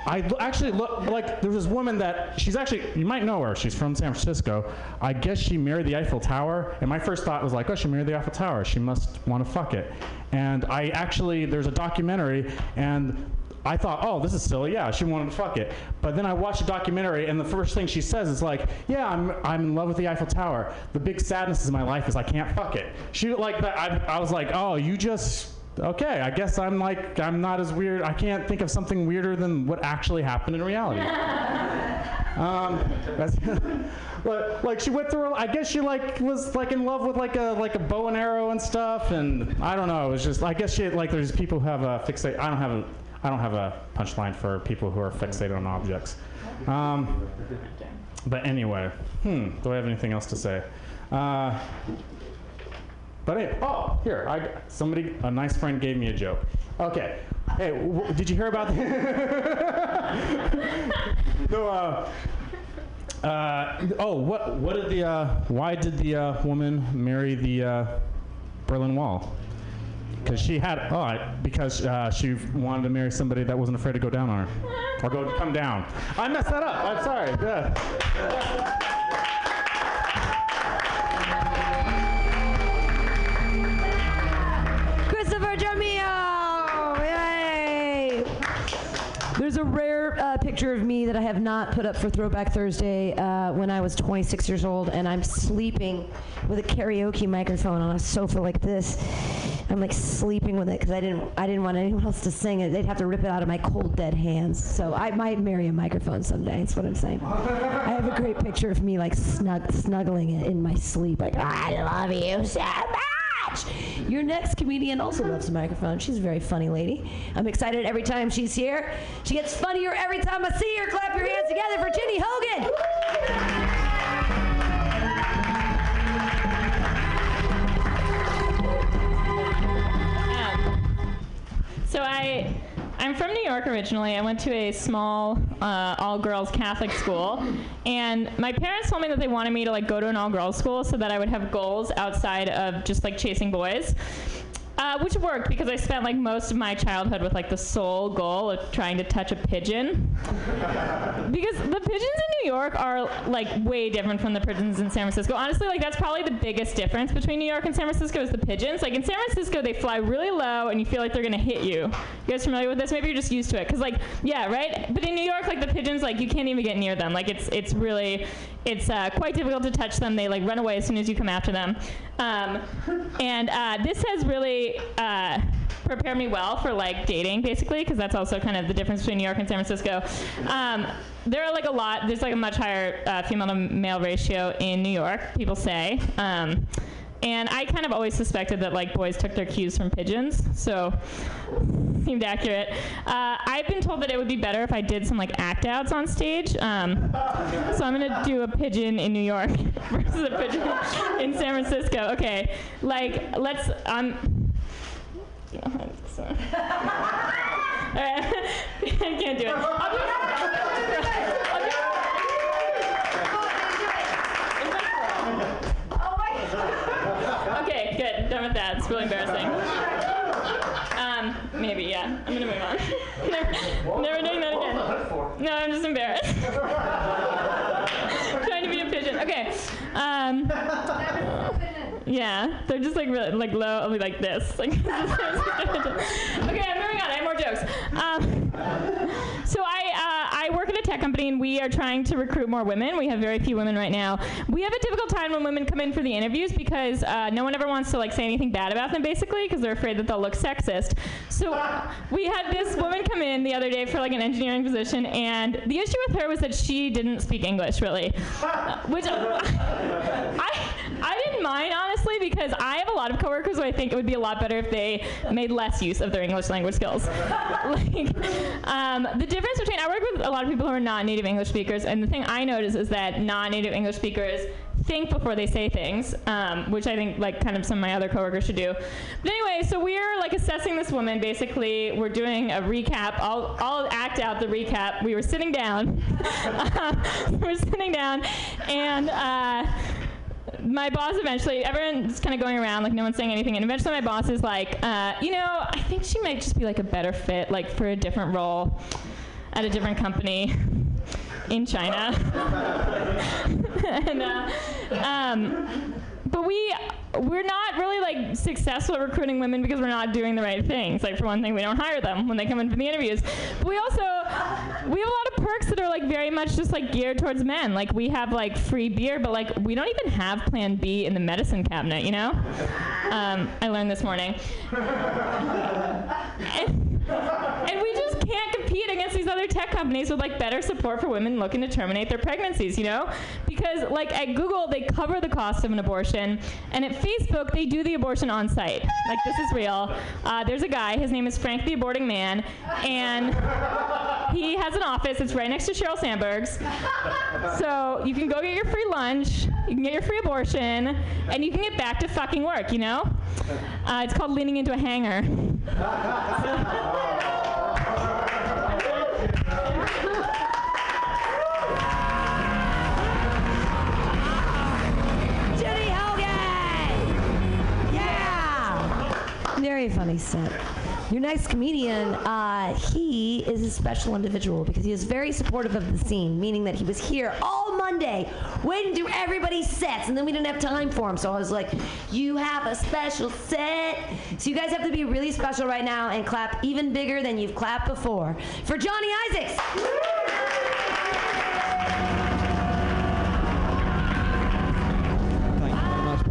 Speaker 14: I l- actually look like there's this woman that she's actually you might know her. She's from San Francisco. I guess she married the Eiffel Tower, and my first thought was like, oh, she married the Eiffel Tower. She must want to fuck it. And I actually there's a documentary, and I thought, oh, this is silly. Yeah, she wanted to fuck it. But then I watched the documentary, and the first thing she says is like, yeah, I'm, I'm in love with the Eiffel Tower. The big sadness in my life is I can't fuck it. She like that. I, I was like, oh, you just okay. I guess I'm like I'm not as weird. I can't think of something weirder than what actually happened in reality. [LAUGHS] um, but, [LAUGHS] like she went through. I guess she like was like in love with like a like a bow and arrow and stuff. And I don't know. It was just I guess she like there's people who have a fixate. I don't have a I don't have a punchline for people who are fixated on objects. Um, but anyway, hmm. Do I have anything else to say? Uh, but oh, here, I, somebody, a nice friend gave me a joke. Okay. Hey, w- did you hear about the [LAUGHS] no, uh, uh, oh, what, what did the, uh, why did the uh, woman marry the uh, Berlin Wall? Because she had, oh, I- because uh, she wanted to marry somebody that wasn't afraid to go down on her. Or go, come down. I messed that up. I'm sorry. Yeah.
Speaker 12: There's a rare uh, picture of me that I have not put up for Throwback Thursday uh, when I was 26 years old, and I'm sleeping with a karaoke microphone on a sofa like this. I'm like sleeping with it because I didn't I didn't want anyone else to sing it. They'd have to rip it out of my cold dead hands. So I might marry a microphone someday. That's what I'm saying. I have a great picture of me like snug, snuggling it in my sleep, like I love you so much. Your next comedian also loves a microphone. She's a very funny lady. I'm excited every time she's here. She gets funnier every time I see her. Clap your hands together for Ginny Hogan.
Speaker 16: Um, so I, I'm from New York originally. I went to a small uh, all-girls Catholic school, and my parents told me that they wanted me to like go to an all-girls school so that I would have goals outside of just like chasing boys. Uh, which worked because I spent like most of my childhood with like the sole goal of trying to touch a pigeon. [LAUGHS] because the pigeons in New York are like way different from the pigeons in San Francisco. Honestly, like that's probably the biggest difference between New York and San Francisco is the pigeons. Like in San Francisco, they fly really low and you feel like they're gonna hit you. You guys familiar with this? Maybe you're just used to it. Cause like yeah, right. But in New York, like the pigeons, like you can't even get near them. Like it's it's really it's uh, quite difficult to touch them. They like run away as soon as you come after them. Um, and uh, this has really uh, prepared me well for like dating, basically, because that's also kind of the difference between New York and San Francisco. Um, there are like a lot. There's like a much higher uh, female to male ratio in New York. People say. Um, and I kind of always suspected that like boys took their cues from pigeons, so seemed accurate. Uh, I've been told that it would be better if I did some like act outs on stage. Um, so I'm gonna do a pigeon in New York [LAUGHS] versus a pigeon in San Francisco. Okay, like let's. Um. [LAUGHS] [LAUGHS] I can't do it. I'll do- I'll do- Okay, good. Done with that. It's really embarrassing. Um, maybe, yeah. I'm gonna move on. [LAUGHS] never, never doing that again. No, I'm just embarrassed. [LAUGHS] Trying to be a pigeon. Okay. Um, yeah, they're just like really like low, only like this. [LAUGHS] Like, okay, I'm moving on. I have more jokes. Um, so I uh, I work at a tech company and we are trying to recruit more women. We have very few women right now. We have a difficult time when women come in for the interviews because uh, no one ever wants to like say anything bad about them basically because they're afraid that they'll look sexist. So we had this woman come in the other day for like an engineering position and the issue with her was that she didn't speak English really, uh, which [LAUGHS] I I didn't mind honestly because I have a lot of coworkers who I think it would be a lot better if they made less use of their English language skills. [LAUGHS] like, um, the difference between I work with a lot of people who are not native English speakers, and the thing I notice is that non-native English speakers think before they say things, um, which I think like kind of some of my other coworkers should do. But anyway, so we're like assessing this woman. Basically, we're doing a recap. I'll I'll act out the recap. We were sitting down. [LAUGHS] we're sitting down, and. Uh, my boss eventually, everyone's kind of going around, like no one's saying anything, and eventually my boss is like, uh, you know, I think she might just be like a better fit, like for a different role at a different company in China. [LAUGHS] and, uh, um, but we we're not really like successful at recruiting women because we're not doing the right things. Like for one thing, we don't hire them when they come in for the interviews. But we also we have a lot of perks that are like very much just like geared towards men. Like we have like free beer, but like we don't even have Plan B in the medicine cabinet. You know? Um, I learned this morning. and, and we just can't compete against these other tech companies with like better support for women looking to terminate their pregnancies, you know? Because like at Google they cover the cost of an abortion, and at Facebook they do the abortion on site. Like this is real. Uh, there's a guy, his name is Frank the Aborting Man, and he has an office. It's right next to Sheryl Sandberg's. So you can go get your free lunch, you can get your free abortion, and you can get back to fucking work. You know? Uh, it's called leaning into a hanger. [LAUGHS]
Speaker 12: Very funny set. Your next comedian, uh, he is a special individual because he is very supportive of the scene, meaning that he was here all Monday waiting to do everybody's sets, and then we didn't have time for him. So I was like, You have a special set. So you guys have to be really special right now and clap even bigger than you've clapped before. For Johnny Isaacs!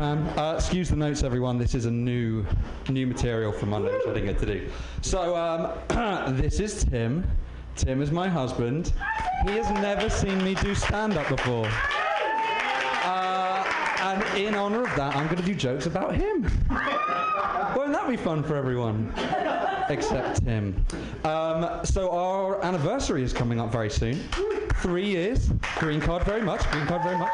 Speaker 17: Pam. Uh, excuse the notes, everyone. This is a new, new material for Monday, which I didn't get to do. So um, [CLEARS THROAT] this is Tim. Tim is my husband. He has never seen me do stand-up before. Uh, and in honor of that, I'm going to do jokes about him. [LAUGHS] Won't that be fun for everyone? Except Tim. Um, so our anniversary is coming up very soon. Three years. Green card very much. Green card very much.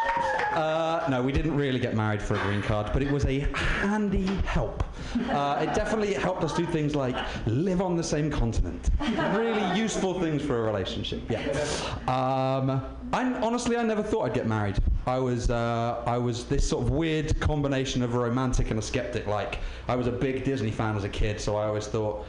Speaker 17: Uh, no, we didn't really get married for a green card, but it was a handy help. Uh, it definitely helped us do things like live on the same continent. Really useful things for a relationship. Yeah. Um, I honestly, I never thought I'd get married. I was, uh, I was this sort of weird combination of a romantic and a skeptic. Like, I was a big Disney fan as a kid, so I always thought,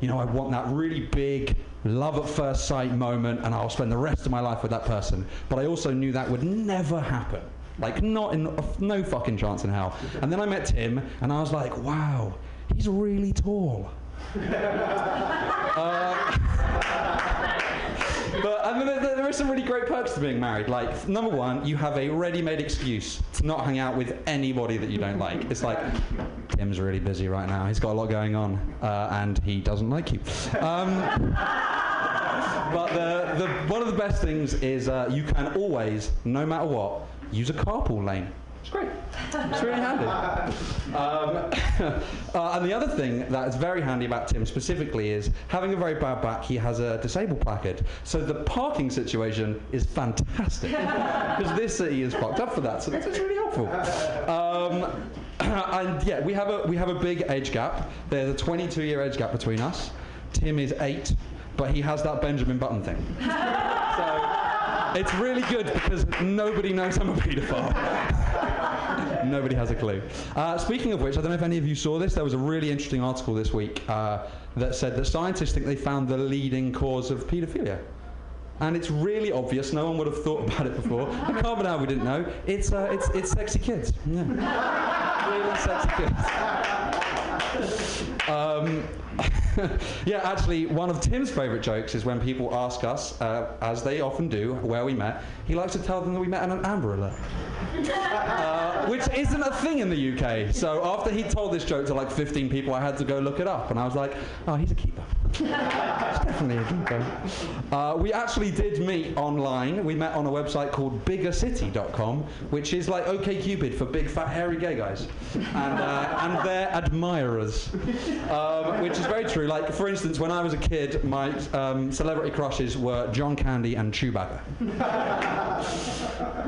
Speaker 17: you know, I want that really big love at first sight moment, and I'll spend the rest of my life with that person. But I also knew that would never happen. Like, not in no fucking chance in hell. And then I met Tim, and I was like, wow, he's really tall. [LAUGHS] Uh, [LAUGHS] but and then there, there are some really great perks to being married. Like number one, you have a ready-made excuse to not hang out with anybody that you don't like. It's like Tim's really busy right now. He's got a lot going on, uh, and he doesn't like you. Um, [LAUGHS] but the, the one of the best things is uh, you can always, no matter what, use a carpool lane. It's great. It's really handy. Um, [LAUGHS] uh, and the other thing that is very handy about Tim specifically is having a very bad back, he has a disabled placard. So the parking situation is fantastic [LAUGHS] because this city is fucked up for that. So that's it's really helpful. Um, [CLEARS THROAT] and yeah, we have a we have a big age gap. There's a 22 year age gap between us. Tim is eight, but he has that Benjamin Button thing. [LAUGHS] So it's really good because nobody knows I'm a paedophile. [LAUGHS] Nobody has a clue. Uh, speaking of which, I don't know if any of you saw this. There was a really interesting article this week uh, that said that scientists think they found the leading cause of paedophilia. And it's really obvious. No one would have thought about it before. I can't believe we didn't know. It's uh, it's it's sexy kids. Yeah. [LAUGHS] really sexy kids. Um, [LAUGHS] yeah, actually, one of Tim's favourite jokes is when people ask us, uh, as they often do, where we met. He likes to tell them that we met at an Amber Alert, [LAUGHS] uh, which isn't a thing in the UK. So after he told this joke to like 15 people, I had to go look it up, and I was like, oh, he's a keeper. [LAUGHS] Definitely a keeper. Uh, we actually did meet online. We met on a website called biggercity.com, which is like OKCupid for big fat hairy gay guys, and uh, and their admirers, um, which is very true. Like for instance, when I was a kid, my um, celebrity crushes were John Candy and Chewbacca.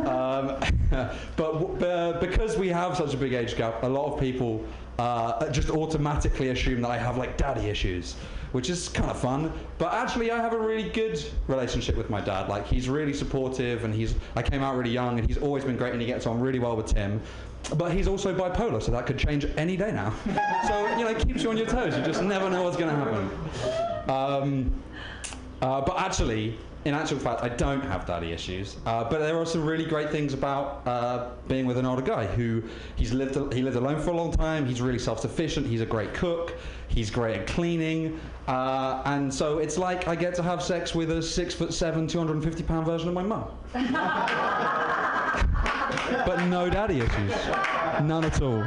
Speaker 17: Um, [LAUGHS] but because we have such a big age gap, a lot of people uh, just automatically assume that I have like daddy issues, which is kind of fun. But actually, I have a really good relationship with my dad. Like, he's really supportive, and he's. I came out really young, and he's always been great, and he gets on really well with Tim. But he's also bipolar, so that could change any day now. [LAUGHS] so you know, it keeps you on your toes. You just never know what's going to happen. Um, uh, but actually, in actual fact, I don't have daddy issues. Uh, but there are some really great things about uh, being with an older guy who he's lived he lived alone for a long time. He's really self-sufficient. He's a great cook. He's great at cleaning. Uh, and so it's like I get to have sex with a six foot seven, 250 pound version of my mum. [LAUGHS] but no daddy issues. None at all.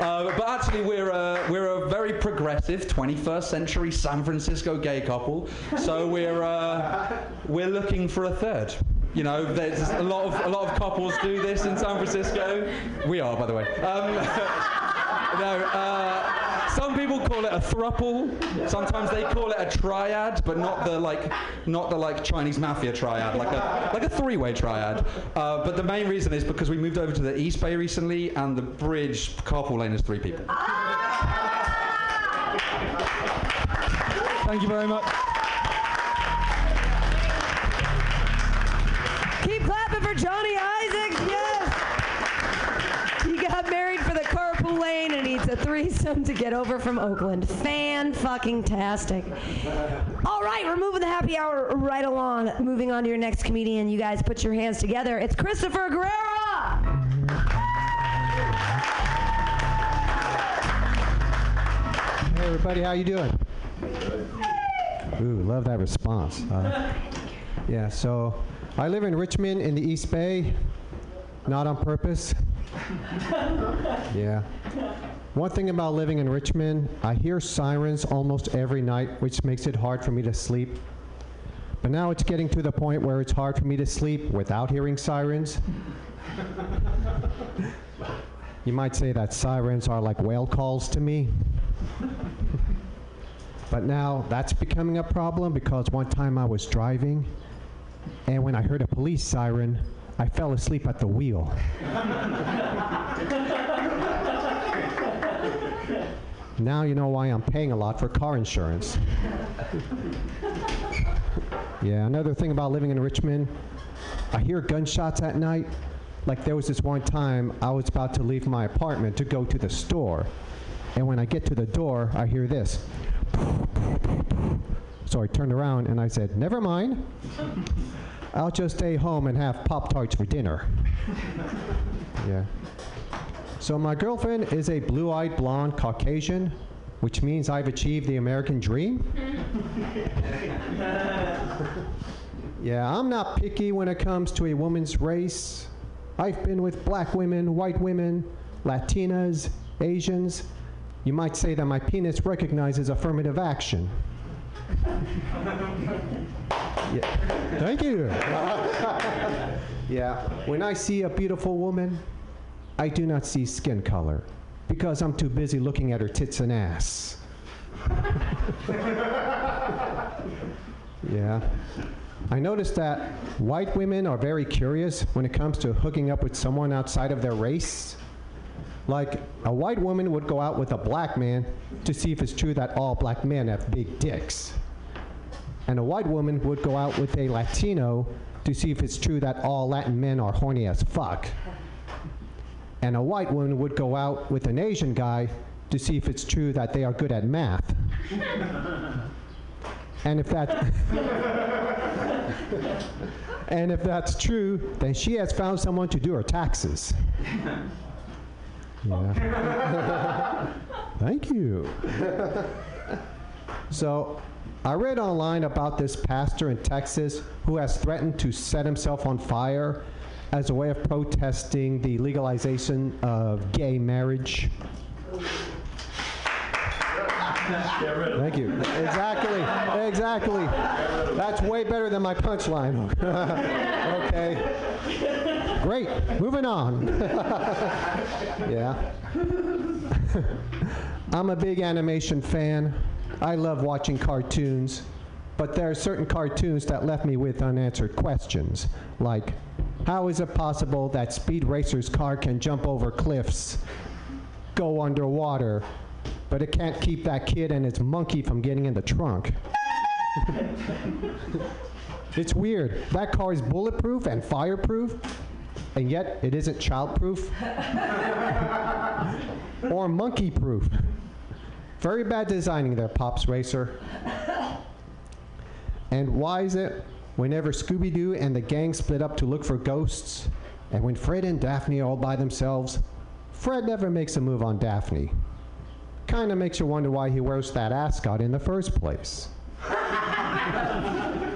Speaker 17: Uh, but actually, we're a, we're a very progressive 21st century San Francisco gay couple. So we're, uh, we're looking for a third. You know, there's a lot of a lot of couples do this in San Francisco. We are, by the way. Um, [LAUGHS] no, uh, some people call it a thruple. Sometimes they call it a triad, but not the like, not the like Chinese mafia triad, like a like a three-way triad. Uh, but the main reason is because we moved over to the East Bay recently, and the bridge carpool lane is three people. Thank you very much.
Speaker 12: Carpool lane and needs a threesome to get over from Oakland. Fan fucking tastic. All right, we're moving the happy hour right along. Moving on to your next comedian. You guys put your hands together. It's Christopher Guerrera.
Speaker 18: Hey everybody, how you doing? Ooh, love that response. Uh, [LAUGHS] yeah, so I live in Richmond in the East Bay, not on purpose. [LAUGHS] Yeah. One thing about living in Richmond, I hear sirens almost every night, which makes it hard for me to sleep. But now it's getting to the point where it's hard for me to sleep without hearing sirens. [LAUGHS] You might say that sirens are like whale calls to me. But now that's becoming a problem because one time I was driving and when I heard a police siren, I fell asleep at the wheel. now you know why I'm paying a lot for car insurance. yeah, another thing about living in Richmond, I hear gunshots at night. Like there was this one time I was about to leave my apartment to go to the store. And when I get to the door, I hear this. So I turned around and I said, Never mind. I'll just stay home and have Pop Tarts for dinner. [LAUGHS] yeah. So my girlfriend is a blue eyed blonde Caucasian, which means I've achieved the American dream. [LAUGHS] yeah, I'm not picky when it comes to a woman's race. I've been with black women, white women, Latinas, Asians. You might say that my penis recognizes affirmative action. Yeah. Thank you. [LAUGHS] yeah. When I see a beautiful woman, I do not see skin color because I'm too busy looking at her tits and ass. [LAUGHS] yeah. I noticed that white women are very curious when it comes to hooking up with someone outside of their race. Like, a white woman would go out with a black man to see if it's true that all black men have big dicks. And a white woman would go out with a Latino to see if it's true that all Latin men are horny as fuck. And a white woman would go out with an Asian guy to see if it's true that they are good at math. and if that [LAUGHS] and if that's true, then she has found someone to do her taxes. Yeah. [LAUGHS] Thank you. [LAUGHS] so, I read online about this pastor in Texas who has threatened to set himself on fire as a way of protesting the legalization of gay marriage. Thank you. Exactly. Exactly. That's way better than my punchline. [LAUGHS] okay. Great. Moving on. [LAUGHS] yeah. [LAUGHS] I'm a big animation fan. I love watching cartoons, but there are certain cartoons that left me with unanswered questions, like how is it possible that Speed Racer's car can jump over cliffs, go underwater, but it can't keep that kid and its monkey from getting in the trunk. [LAUGHS] it's weird. That car is bulletproof and fireproof, and yet it isn't childproof [LAUGHS] or monkey proof. Very bad designing there, Pops Racer. And why is it whenever Scooby Doo and the gang split up to look for ghosts, and when Fred and Daphne are all by themselves, Fred never makes a move on Daphne? Kinda makes you wonder why he wears that ascot in the first place. [LAUGHS]